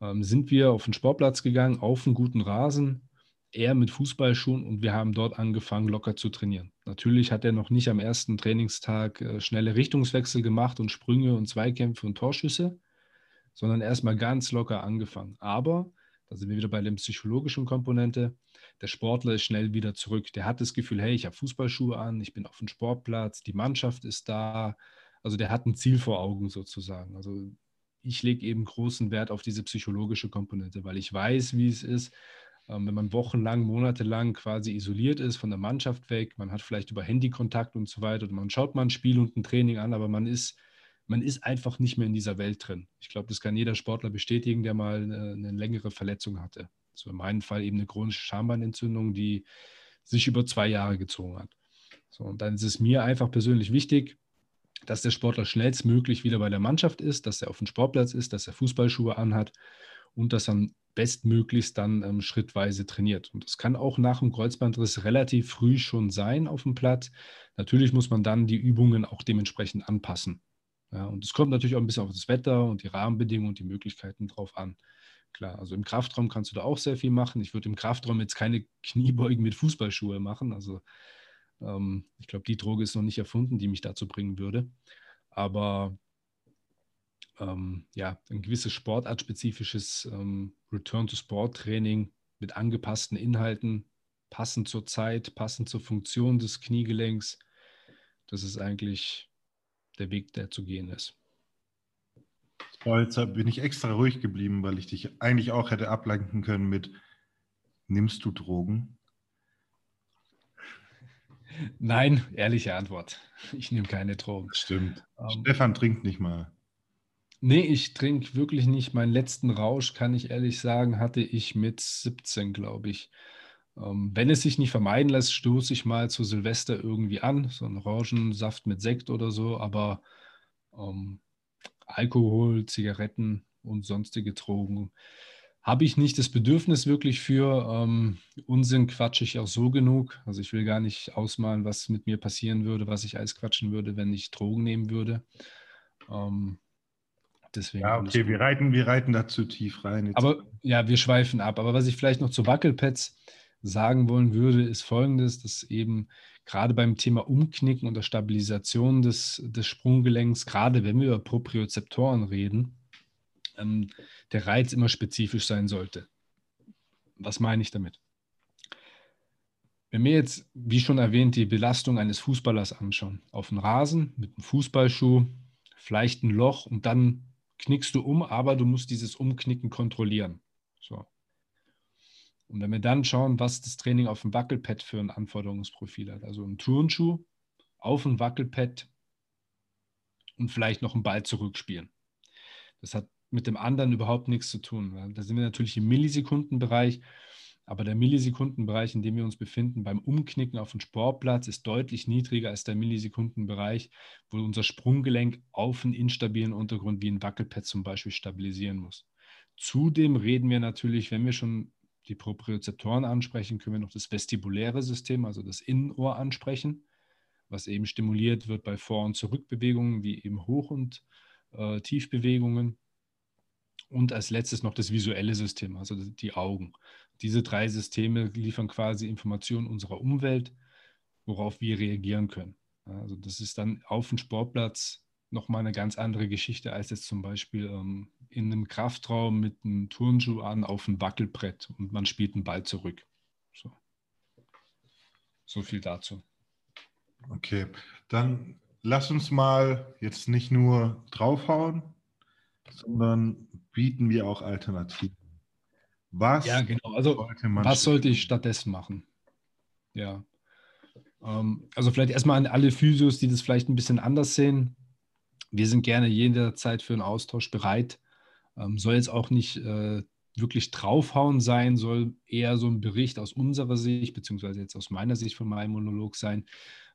ähm, sind wir auf den Sportplatz gegangen, auf einen guten Rasen, er mit Fußballschuhen und wir haben dort angefangen, locker zu trainieren. Natürlich hat er noch nicht am ersten Trainingstag äh, schnelle Richtungswechsel gemacht und Sprünge und Zweikämpfe und Torschüsse, sondern erstmal ganz locker angefangen. Aber, da sind wir wieder bei der psychologischen Komponente, der Sportler ist schnell wieder zurück. Der hat das Gefühl, hey, ich habe Fußballschuhe an, ich bin auf dem Sportplatz, die Mannschaft ist da. Also der hat ein Ziel vor Augen sozusagen. Also ich lege eben großen Wert auf diese psychologische Komponente, weil ich weiß, wie es ist, ähm, wenn man wochenlang, monatelang quasi isoliert ist, von der Mannschaft weg, man hat vielleicht über Handy Kontakt und so weiter, und man schaut mal ein Spiel und ein Training an, aber man ist, man ist einfach nicht mehr in dieser Welt drin. Ich glaube, das kann jeder Sportler bestätigen, der mal eine, eine längere Verletzung hatte. So in meinem Fall eben eine chronische Schambeinentzündung, die sich über zwei Jahre gezogen hat. So, und dann ist es mir einfach persönlich wichtig, dass der Sportler schnellstmöglich wieder bei der Mannschaft ist, dass er auf dem Sportplatz ist, dass er Fußballschuhe anhat und dass er bestmöglichst dann ähm, schrittweise trainiert. Und das kann auch nach dem Kreuzbandriss relativ früh schon sein auf dem Platz. Natürlich muss man dann die Übungen auch dementsprechend anpassen. Ja, und es kommt natürlich auch ein bisschen auf das Wetter und die Rahmenbedingungen und die Möglichkeiten drauf an. Klar, also im Kraftraum kannst du da auch sehr viel machen. Ich würde im Kraftraum jetzt keine Kniebeugen mit Fußballschuhe machen. Also ähm, ich glaube, die Droge ist noch nicht erfunden, die mich dazu bringen würde. Aber ähm, ja, ein gewisses sportartspezifisches ähm, Return-to-Sport-Training mit angepassten Inhalten, passend zur Zeit, passend zur Funktion des Kniegelenks, das ist eigentlich der Weg, der zu gehen ist. Jetzt bin ich extra ruhig geblieben, weil ich dich eigentlich auch hätte ablenken können mit, nimmst du Drogen? Nein, ehrliche Antwort. Ich nehme keine Drogen. Stimmt. Ähm, Stefan trinkt nicht mal. Nee, ich trinke wirklich nicht. Meinen letzten Rausch, kann ich ehrlich sagen, hatte ich mit 17, glaube ich. Ähm, wenn es sich nicht vermeiden lässt, stoße ich mal zu Silvester irgendwie an. So ein Orangensaft mit Sekt oder so. Aber ähm, Alkohol, Zigaretten und sonstige Drogen habe ich nicht das Bedürfnis wirklich für. Ähm, Unsinn quatsche ich auch so genug. Also ich will gar nicht ausmalen, was mit mir passieren würde, was ich alles quatschen würde, wenn ich Drogen nehmen würde. Ähm, deswegen ja, okay, wir reiten, wir reiten da zu tief rein. Jetzt. Aber ja, wir schweifen ab. Aber was ich vielleicht noch zu Wackelpads sagen wollen würde, ist folgendes, dass eben gerade beim Thema Umknicken und der Stabilisation des, des Sprunggelenks, gerade wenn wir über Propriozeptoren reden, ähm, der Reiz immer spezifisch sein sollte. Was meine ich damit? wenn wir jetzt, wie schon erwähnt, die Belastung eines Fußballers anschauen, auf dem Rasen mit einem Fußballschuh, vielleicht ein Loch und dann knickst du um, aber du musst dieses Umknicken kontrollieren. So. Und wenn wir dann schauen, was das Training auf dem Wackelpad für ein Anforderungsprofil hat, also ein Turnschuh auf dem Wackelpad und vielleicht noch einen Ball zurückspielen. Das hat mit dem anderen überhaupt nichts zu tun. Da sind wir natürlich im Millisekundenbereich, aber der Millisekundenbereich, in dem wir uns befinden, beim Umknicken auf dem Sportplatz, ist deutlich niedriger als der Millisekundenbereich, wo unser Sprunggelenk auf einen instabilen Untergrund wie ein Wackelpad zum Beispiel stabilisieren muss. Zudem reden wir natürlich, wenn wir schon die Propriozeptoren ansprechen, können wir noch das vestibuläre System, also das Innenohr ansprechen, was eben stimuliert wird bei Vor- und Zurückbewegungen, wie eben Hoch- und äh, Tiefbewegungen. Und als letztes noch das visuelle System, also die Augen. Diese drei Systeme liefern quasi Informationen unserer Umwelt, worauf wir reagieren können. Also das ist dann auf dem Sportplatz nochmal eine ganz andere Geschichte als jetzt zum Beispiel ähm, in einem Kraftraum mit einem Turnschuh an auf ein Wackelbrett und man spielt einen Ball zurück. So, so viel dazu. Okay, dann lass uns mal jetzt nicht nur draufhauen, sondern bieten wir auch Alternativen. Was ja, genau. Also, sollte was sollte ich stattdessen machen? Ja. Ähm, also vielleicht erstmal an alle Physios, die das vielleicht ein bisschen anders sehen. Wir sind gerne jederzeit für einen Austausch bereit. Ähm, soll jetzt auch nicht äh, wirklich draufhauen sein, soll eher so ein Bericht aus unserer Sicht, beziehungsweise jetzt aus meiner Sicht von meinem Monolog sein,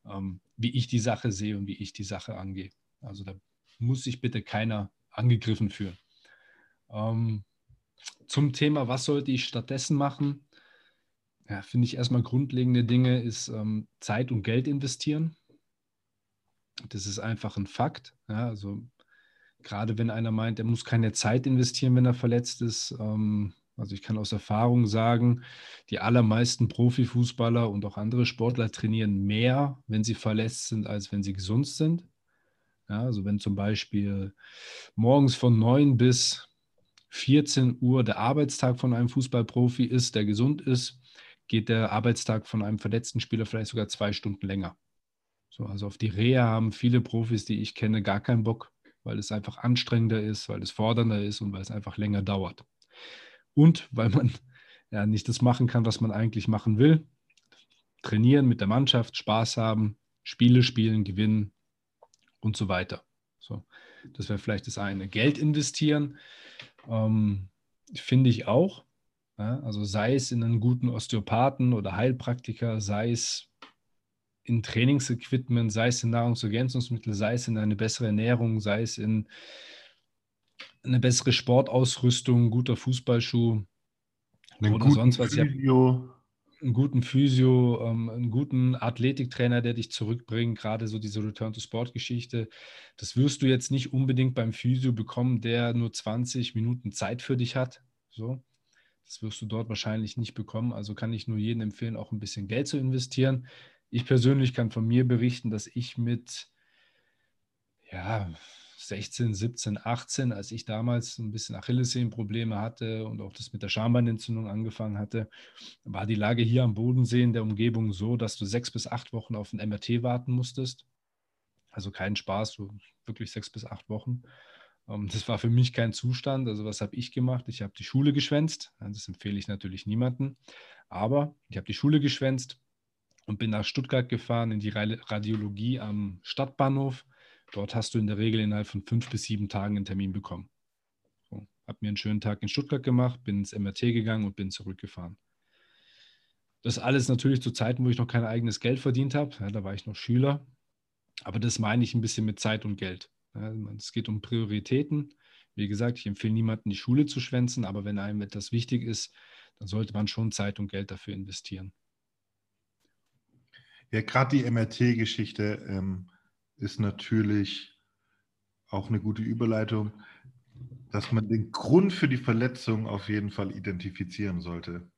ähm, wie ich die Sache sehe und wie ich die Sache angehe. Also da muss sich bitte keiner angegriffen fühlen. Ähm, zum Thema, was sollte ich stattdessen machen? Ja, finde ich erstmal grundlegende Dinge ist ähm, Zeit und Geld investieren. Das ist einfach ein Fakt. Ja, also gerade wenn einer meint, er muss keine Zeit investieren, wenn er verletzt ist. Ähm, also ich kann aus Erfahrung sagen, die allermeisten Profifußballer und auch andere Sportler trainieren mehr, wenn sie verletzt sind, als wenn sie gesund sind. Ja, also wenn zum Beispiel morgens von 9 bis 14 Uhr der Arbeitstag von einem Fußballprofi ist, der gesund ist, geht der Arbeitstag von einem verletzten Spieler vielleicht sogar zwei Stunden länger. So, also auf die Reha haben viele Profis, die ich kenne, gar keinen Bock, weil es einfach anstrengender ist, weil es fordernder ist und weil es einfach länger dauert. Und weil man ja nicht das machen kann, was man eigentlich machen will. Trainieren mit der Mannschaft, Spaß haben, Spiele spielen, gewinnen und so weiter. So, das wäre vielleicht das eine. Geld investieren ähm, Finde ich auch. Ja, also sei es in einen guten Osteopathen oder Heilpraktiker, sei es in Trainingsequipment, sei es in Nahrungsergänzungsmittel, sei es in eine bessere Ernährung, sei es in eine bessere Sportausrüstung, guter Fußballschuh einen oder sonst was. Physio einen guten Physio, ähm, einen guten Athletiktrainer, der dich zurückbringt, gerade so diese Return-to-Sport-Geschichte. Das wirst du jetzt nicht unbedingt beim Physio bekommen, der nur 20 Minuten Zeit für dich hat. So. Das wirst du dort wahrscheinlich nicht bekommen. Also kann ich nur jedem empfehlen, auch ein bisschen Geld zu investieren. Ich persönlich kann von mir berichten, dass ich mit ja, 16, 17, 18, als ich damals ein bisschen Achillessehnenprobleme hatte und auch das mit der Schambeinentzündung angefangen hatte, war die Lage hier am Bodensee in der Umgebung so, dass du sechs bis acht Wochen auf ein MRT warten musstest. Also kein Spaß, so wirklich sechs bis acht Wochen. Ähm, das war für mich kein Zustand. Also was habe ich gemacht? Ich habe die Schule geschwänzt. Das empfehle ich natürlich niemandem. Aber ich habe die Schule geschwänzt und bin nach Stuttgart gefahren in die Radiologie am Stadtbahnhof Dort hast du in der Regel innerhalb von fünf bis sieben Tagen einen Termin bekommen. So, habe mir einen schönen Tag in Stuttgart gemacht, bin ins MRT gegangen und bin zurückgefahren. Das alles natürlich zu Zeiten, wo ich noch kein eigenes Geld verdient habe. Ja, da war ich noch Schüler. Aber das meine ich ein bisschen mit Zeit und Geld. Ja, es geht um Prioritäten. Wie gesagt, ich empfehle niemanden, die Schule zu schwänzen, aber wenn einem etwas wichtig ist, dann sollte man schon Zeit und Geld dafür investieren. Ja, gerade die MRT-Geschichte ähm, ist natürlich auch eine gute Überleitung, dass man den Grund für die Verletzung auf jeden Fall identifizieren sollte.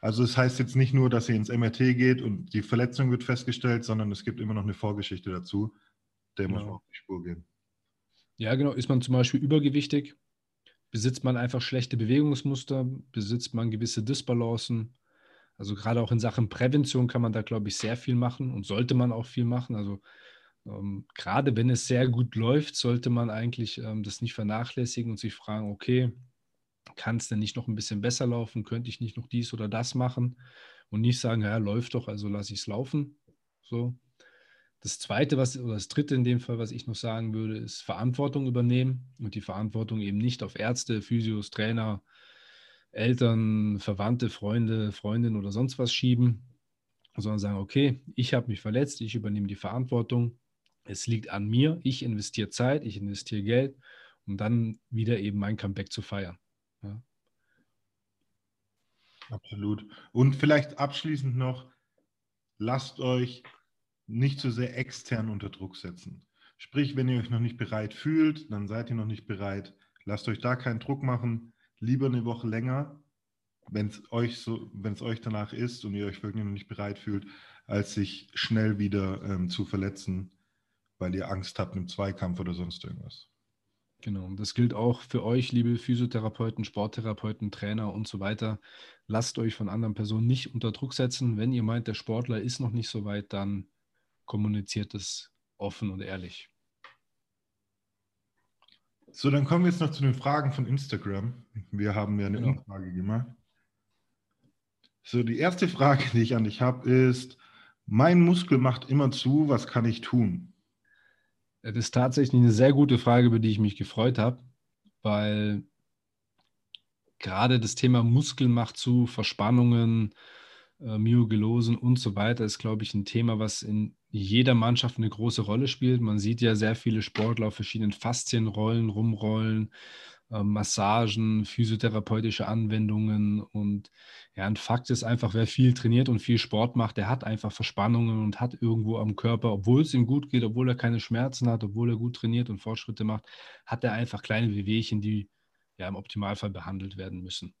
Also es das heißt jetzt nicht nur, dass ihr ins MRT geht und die Verletzung wird festgestellt, sondern es gibt immer noch eine Vorgeschichte dazu, der genau. muss man auf die Spur gehen. Ja, genau. Ist man zum Beispiel übergewichtig, besitzt man einfach schlechte Bewegungsmuster, besitzt man gewisse Disbalancen, Also gerade auch in Sachen Prävention kann man da, glaube ich, sehr viel machen und sollte man auch viel machen. Also ähm, gerade wenn es sehr gut läuft, sollte man eigentlich ähm, das nicht vernachlässigen und sich fragen, okay, kann es denn nicht noch ein bisschen besser laufen? Könnte ich nicht noch dies oder das machen? Und nicht sagen, ja, läuft doch, also lasse ich es laufen. So. Das zweite, was, oder das dritte in dem Fall, was ich noch sagen würde, ist Verantwortung übernehmen und die Verantwortung eben nicht auf Ärzte, Physios, Trainer, Eltern, Verwandte, Freunde, Freundinnen oder sonst was schieben, sondern sagen, okay, ich habe mich verletzt, ich übernehme die Verantwortung, es liegt an mir, ich investiere Zeit, ich investiere Geld, um dann wieder eben mein Comeback zu feiern. Ja. Absolut. Und vielleicht abschließend noch, lasst euch nicht zu sehr extern unter Druck setzen. Sprich, wenn ihr euch noch nicht bereit fühlt, dann seid ihr noch nicht bereit. Lasst euch da keinen Druck machen. Lieber eine Woche länger, wenn es euch so, euch danach ist und ihr euch wirklich noch nicht bereit fühlt, als sich schnell wieder ähm, zu verletzen, weil ihr Angst habt im Zweikampf oder sonst irgendwas. Genau, und das gilt auch für euch, liebe Physiotherapeuten, Sporttherapeuten, Trainer und so weiter. Lasst euch von anderen Personen nicht unter Druck setzen. Wenn ihr meint, der Sportler ist noch nicht so weit, dann kommuniziert es offen und ehrlich. So, dann kommen wir jetzt noch zu den Fragen von Instagram. Wir haben ja eine genau. Umfrage gemacht. So, die erste Frage, die ich an dich habe, ist: Mein Muskel macht immer zu, was kann ich tun? Das ist tatsächlich eine sehr gute Frage, über die ich mich gefreut habe, weil gerade das Thema Muskelmacht zu, Verspannungen, äh, Myogelosen und so weiter ist, glaube ich, ein Thema, was in jeder Mannschaft eine große Rolle spielt. Man sieht ja sehr viele Sportler auf verschiedenen Faszienrollen rumrollen. Ähm, Massagen, physiotherapeutische Anwendungen. Und ja, ein Fakt ist einfach, wer viel trainiert und viel Sport macht, der hat einfach Verspannungen und hat irgendwo am Körper, obwohl es ihm gut geht, obwohl er keine Schmerzen hat, obwohl er gut trainiert und Fortschritte macht, hat er einfach kleine Wehwehchen, die ja im Optimalfall behandelt werden müssen.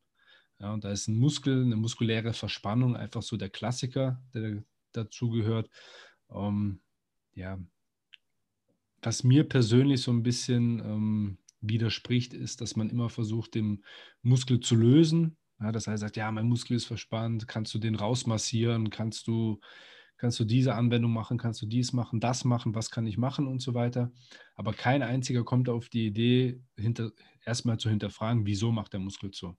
Ja, und da ist ein Muskel, eine muskuläre Verspannung einfach so der Klassiker, der dazugehört. Ähm, ja, was mir persönlich so ein bisschen ähm, widerspricht, ist, dass man immer versucht, den Muskel zu lösen. Ja, das heißt, sagt, ja, mein Muskel ist verspannt, kannst du den rausmassieren, kannst du, kannst du diese Anwendung machen, kannst du dies machen, das machen, was kann ich machen und so weiter. Aber kein einziger kommt auf die Idee, hinter, erstmal zu hinterfragen, wieso macht der Muskel zu.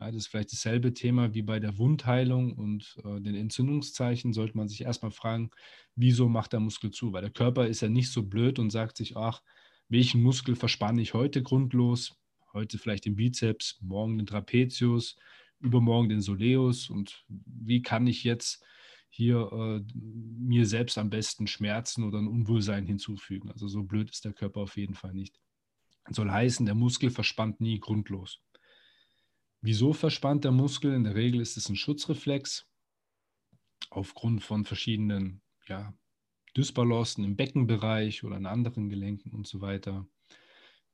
Ja, das ist vielleicht dasselbe Thema wie bei der Wundheilung und äh, den Entzündungszeichen. Sollte man sich erstmal fragen, wieso macht der Muskel zu? Weil der Körper ist ja nicht so blöd und sagt sich, ach, welchen Muskel verspanne ich heute grundlos? Heute vielleicht den Bizeps, morgen den Trapezius, übermorgen den Soleus und wie kann ich jetzt hier äh, mir selbst am besten Schmerzen oder ein Unwohlsein hinzufügen? Also so blöd ist der Körper auf jeden Fall nicht. Das soll heißen, der Muskel verspannt nie grundlos. Wieso verspannt der Muskel? In der Regel ist es ein Schutzreflex aufgrund von verschiedenen ja, Dysbalancen im Beckenbereich oder in anderen Gelenken und so weiter,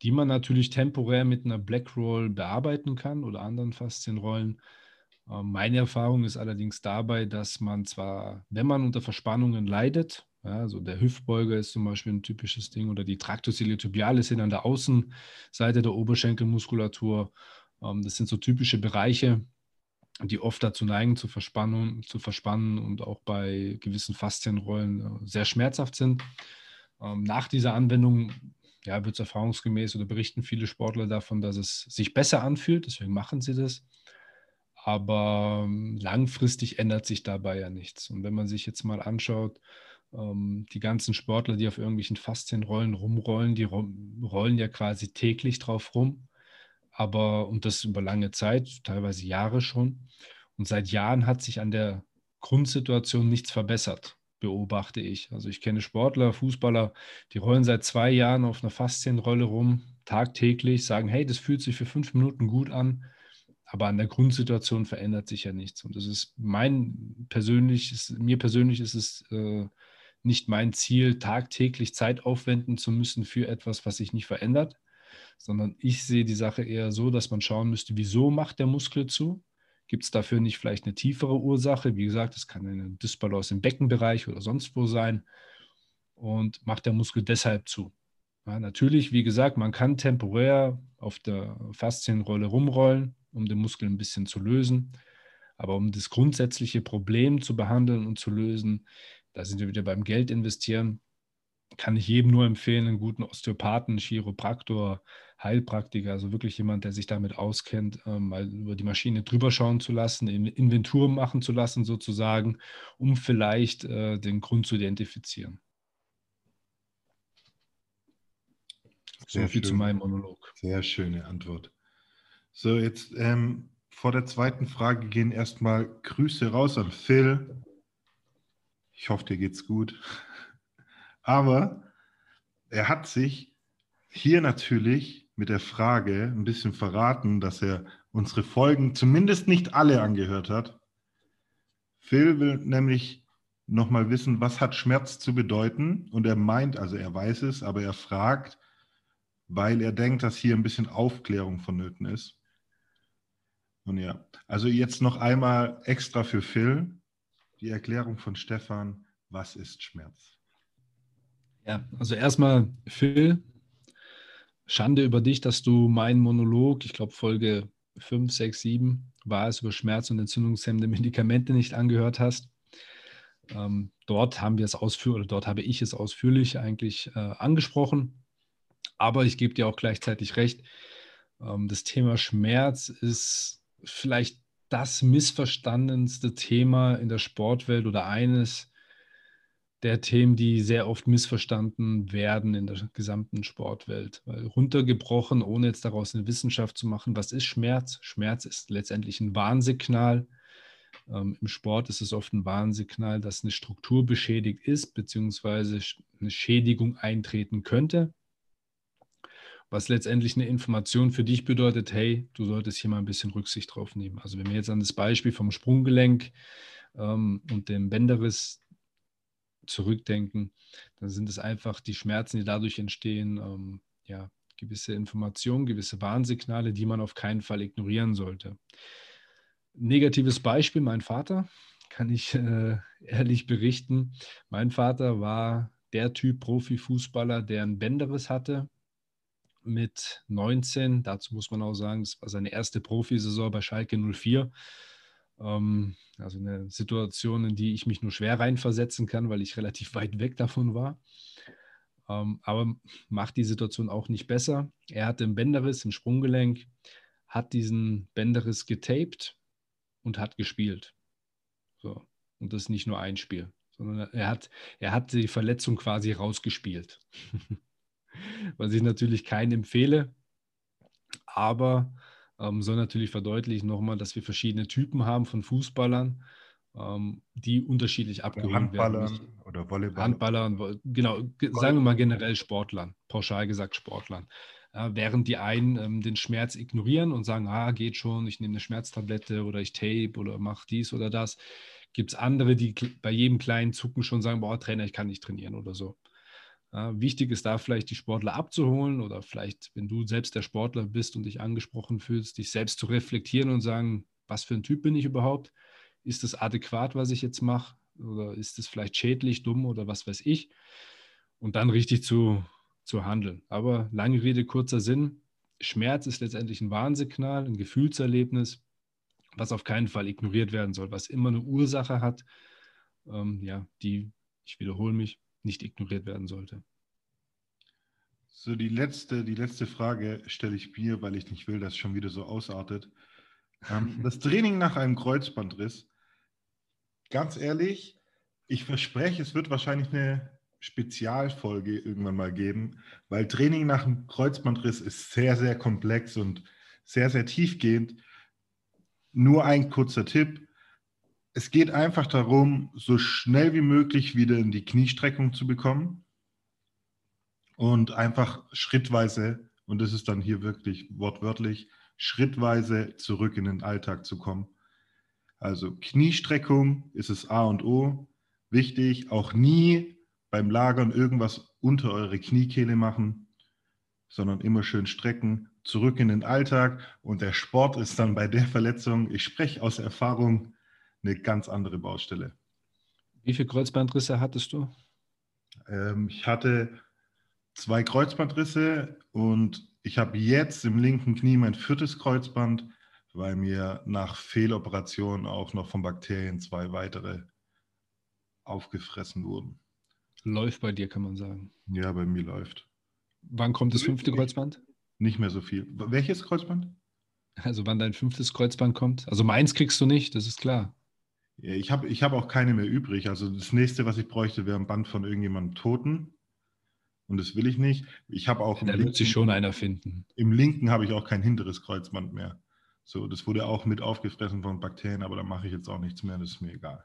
die man natürlich temporär mit einer Black Roll bearbeiten kann oder anderen Faszienrollen. Ähm, meine Erfahrung ist allerdings dabei, dass man zwar, wenn man unter Verspannungen leidet, also der Hüftbeuger ist zum Beispiel ein typisches Ding oder die Tractus iliotibialis sind an der Außenseite der Oberschenkelmuskulatur. Ähm, das sind so typische Bereiche, die oft dazu neigen, zu, verspannen, zu verspannen und auch bei gewissen Faszienrollen äh, sehr schmerzhaft sind. Ähm, nach dieser Anwendung ja, wird es erfahrungsgemäß oder berichten viele Sportler davon, dass es sich besser anfühlt, deswegen machen sie das. Aber ähm, langfristig ändert sich dabei ja nichts. Und wenn man sich jetzt mal anschaut, ähm, die ganzen Sportler, die auf irgendwelchen Faszienrollen rumrollen, die rollen ja quasi täglich drauf rum aber und das über lange Zeit, teilweise Jahre schon. Und seit Jahren hat sich an der Grundsituation nichts verbessert, beobachte ich. Also ich kenne Sportler, Fußballer, die rollen seit zwei Jahren auf einer Faszienrolle rum, tagtäglich, sagen, hey, das fühlt sich für fünf Minuten gut an, aber an der Grundsituation verändert sich ja nichts. Und das ist mein persönliches, mir persönlich ist es äh, nicht mein Ziel, tagtäglich Zeit aufwenden zu müssen für etwas, was sich nicht verändert sondern ich sehe die Sache eher so, dass man schauen müsste, wieso macht der Muskel zu? Gibt es dafür nicht vielleicht eine tiefere Ursache? Wie gesagt, es kann eine Dysbalance im Beckenbereich oder sonst wo sein. Und macht der Muskel deshalb zu? Ja, natürlich, wie gesagt, man kann temporär auf der Faszienrolle rumrollen, um den Muskel ein bisschen zu lösen. Aber um das grundsätzliche Problem zu behandeln und zu lösen, da sind wir wieder beim Geld investieren, kann ich jedem nur empfehlen, einen guten Osteopathen, Chiropraktor, Heilpraktiker, also wirklich jemand, der sich damit auskennt, ähm, mal über die Maschine drüber schauen zu lassen, Inventur machen zu lassen sozusagen, um vielleicht äh, den Grund zu identifizieren. Sehr so viel schön. zu meinem Monolog. Sehr schöne Antwort. So, jetzt ähm, vor der zweiten Frage gehen erstmal Grüße raus an Phil. Ich hoffe, dir geht's gut. Aber er hat sich hier natürlich mit der Frage ein bisschen verraten, dass er unsere Folgen zumindest nicht alle angehört hat. Phil will nämlich nochmal wissen, was hat Schmerz zu bedeuten? Und er meint, also er weiß es, aber er fragt, weil er denkt, dass hier ein bisschen Aufklärung vonnöten ist. Und ja, also jetzt noch einmal extra für Phil die Erklärung von Stefan, was ist Schmerz? Ja, also erstmal Phil, Schande über dich, dass du meinen Monolog, ich glaube Folge 5, 6, 7 war es, über Schmerz- und entzündungshemmende Medikamente nicht angehört hast. Ähm, dort haben wir es ausführlich, oder dort habe ich es ausführlich eigentlich äh, angesprochen. Aber ich gebe dir auch gleichzeitig recht, ähm, das Thema Schmerz ist vielleicht das missverstandenste Thema in der Sportwelt oder eines der Themen, die sehr oft missverstanden werden in der gesamten Sportwelt. Weil runtergebrochen, ohne jetzt daraus eine Wissenschaft zu machen, was ist Schmerz? Schmerz ist letztendlich ein Warnsignal. Ähm, Im Sport ist es oft ein Warnsignal, dass eine Struktur beschädigt ist, beziehungsweise eine Schädigung eintreten könnte was letztendlich eine Information für dich bedeutet, hey, du solltest hier mal ein bisschen Rücksicht drauf nehmen. Also wenn wir jetzt an das Beispiel vom Sprunggelenk ähm, und dem Bänderriss zurückdenken, dann sind es einfach die Schmerzen, die dadurch entstehen, ähm, ja, gewisse Informationen, gewisse Warnsignale, die man auf keinen Fall ignorieren sollte. Negatives Beispiel, mein Vater, kann ich äh, ehrlich berichten. Mein Vater war der Typ Profifußballer, der einen Bänderriss hatte mit 19. Dazu muss man auch sagen, das war seine erste Profisaison bei Schalke 04. Ähm, also eine Situation, in die ich mich nur schwer reinversetzen kann, weil ich relativ weit weg davon war. Ähm, aber macht die Situation auch nicht besser. Er hatte einen Bänderriss im Sprunggelenk, hat diesen Bänderriss getaped und hat gespielt. So. Und das ist nicht nur ein Spiel, sondern er hat, er hat die Verletzung quasi rausgespielt. was ich natürlich keinen empfehle. Aber ähm, soll natürlich verdeutlichen nochmal, dass wir verschiedene Typen haben von Fußballern, ähm, die unterschiedlich abgeholt werden. Handballern oder Volleyballern. Handballern, genau, sagen wir mal generell Sportlern, pauschal gesagt Sportlern. Ja, während die einen ähm, den Schmerz ignorieren und sagen, ah, geht schon, ich nehme eine Schmerztablette oder ich tape oder mache dies oder das, gibt es andere, die bei jedem kleinen Zucken schon sagen, boah, Trainer, ich kann nicht trainieren oder so. Ja, wichtig ist da vielleicht die Sportler abzuholen oder vielleicht, wenn du selbst der Sportler bist und dich angesprochen fühlst, dich selbst zu reflektieren und sagen, was für ein Typ bin ich überhaupt? Ist das adäquat, was ich jetzt mache? Oder ist es vielleicht schädlich, dumm oder was weiß ich? Und dann richtig zu, zu handeln. Aber lange Rede, kurzer Sinn. Schmerz ist letztendlich ein Warnsignal, ein Gefühlserlebnis, was auf keinen Fall ignoriert werden soll, was immer eine Ursache hat, ähm, ja, die, ich wiederhole mich, nicht ignoriert werden sollte. So, die letzte, die letzte Frage stelle ich mir, weil ich nicht will, dass es schon wieder so ausartet. Ähm, das Training nach einem Kreuzbandriss, ganz ehrlich, ich verspreche, es wird wahrscheinlich eine Spezialfolge irgendwann mal geben, weil Training nach einem Kreuzbandriss ist sehr, sehr komplex und sehr, sehr tiefgehend. Nur ein kurzer Tipp es geht einfach darum, so schnell wie möglich wieder in die Kniestreckung zu bekommen und einfach schrittweise, und das ist dann hier wirklich wortwörtlich, schrittweise zurück in den Alltag zu kommen. Also Kniestreckung ist es A und O. Wichtig, auch nie beim Lagern irgendwas unter eure Kniekehle machen, sondern immer schön strecken, zurück in den Alltag. Und der Sport ist dann bei der Verletzung, ich spreche aus Erfahrung, eine ganz andere Baustelle. Wie viele Kreuzbandrisse hattest du? Ähm, ich hatte zwei Kreuzbandrisse und ich habe jetzt im linken Knie mein viertes Kreuzband, weil mir nach Fehloperationen auch noch von Bakterien zwei weitere aufgefressen wurden. Läuft bei dir, kann man sagen. Ja, bei mir läuft. Wann kommt das fünfte Kreuzband? Nicht mehr so viel. Welches Kreuzband? Also wann dein fünftes Kreuzband kommt? Also meins kriegst du nicht, das ist klar. Ich habe ich hab auch keine mehr übrig. Also das nächste, was ich bräuchte, wäre ein Band von irgendjemandem Toten. Und das will ich nicht. Ich habe auch. Da linken, wird sich schon einer finden. Im linken habe ich auch kein hinteres Kreuzband mehr. So, das wurde auch mit aufgefressen von Bakterien, aber da mache ich jetzt auch nichts mehr, das ist mir egal.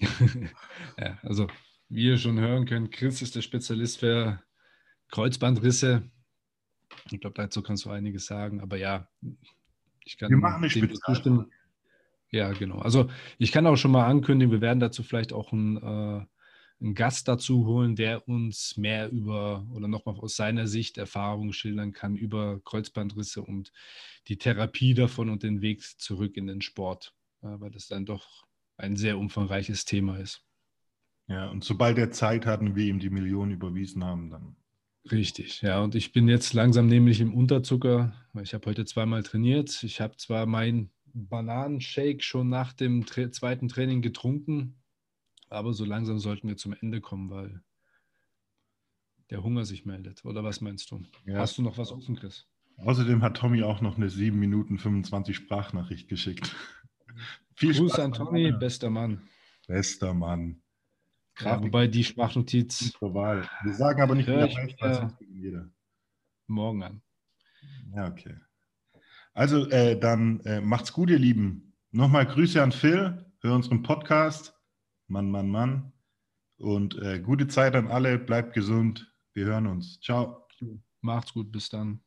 ja, also, wie ihr schon hören könnt, Chris ist der Spezialist für Kreuzbandrisse. Ich glaube, dazu kannst du einiges sagen, aber ja, ich kann. Wir machen eine Spezialfolge. Ja, genau. Also ich kann auch schon mal ankündigen, wir werden dazu vielleicht auch einen, äh, einen Gast dazu holen, der uns mehr über oder nochmal aus seiner Sicht Erfahrungen schildern kann über Kreuzbandrisse und die Therapie davon und den Weg zurück in den Sport, äh, weil das dann doch ein sehr umfangreiches Thema ist. Ja, und sobald er Zeit hat und wir ihm die Millionen überwiesen haben, dann. Richtig, ja. Und ich bin jetzt langsam nämlich im Unterzucker, weil ich habe heute zweimal trainiert. Ich habe zwar mein Bananenshake schon nach dem tra zweiten Training getrunken. Aber so langsam sollten wir zum Ende kommen, weil der Hunger sich meldet. Oder was meinst du? Ja. Hast du noch was offen, Chris? Außerdem hat Tommy auch noch eine 7 Minuten 25 Sprachnachricht geschickt. Viel Gruß Spaß an Tommy, bester Mann. Bester Mann. Ja, wobei die Sprachnotiz. Wir sagen aber nicht, wieder jeder. morgen an. Ja, okay. Also äh, dann äh, macht's gut, ihr Lieben. Nochmal Grüße an Phil für unseren Podcast. Mann, Mann, Mann. Und äh, gute Zeit an alle. Bleibt gesund. Wir hören uns. Ciao. Macht's gut. Bis dann.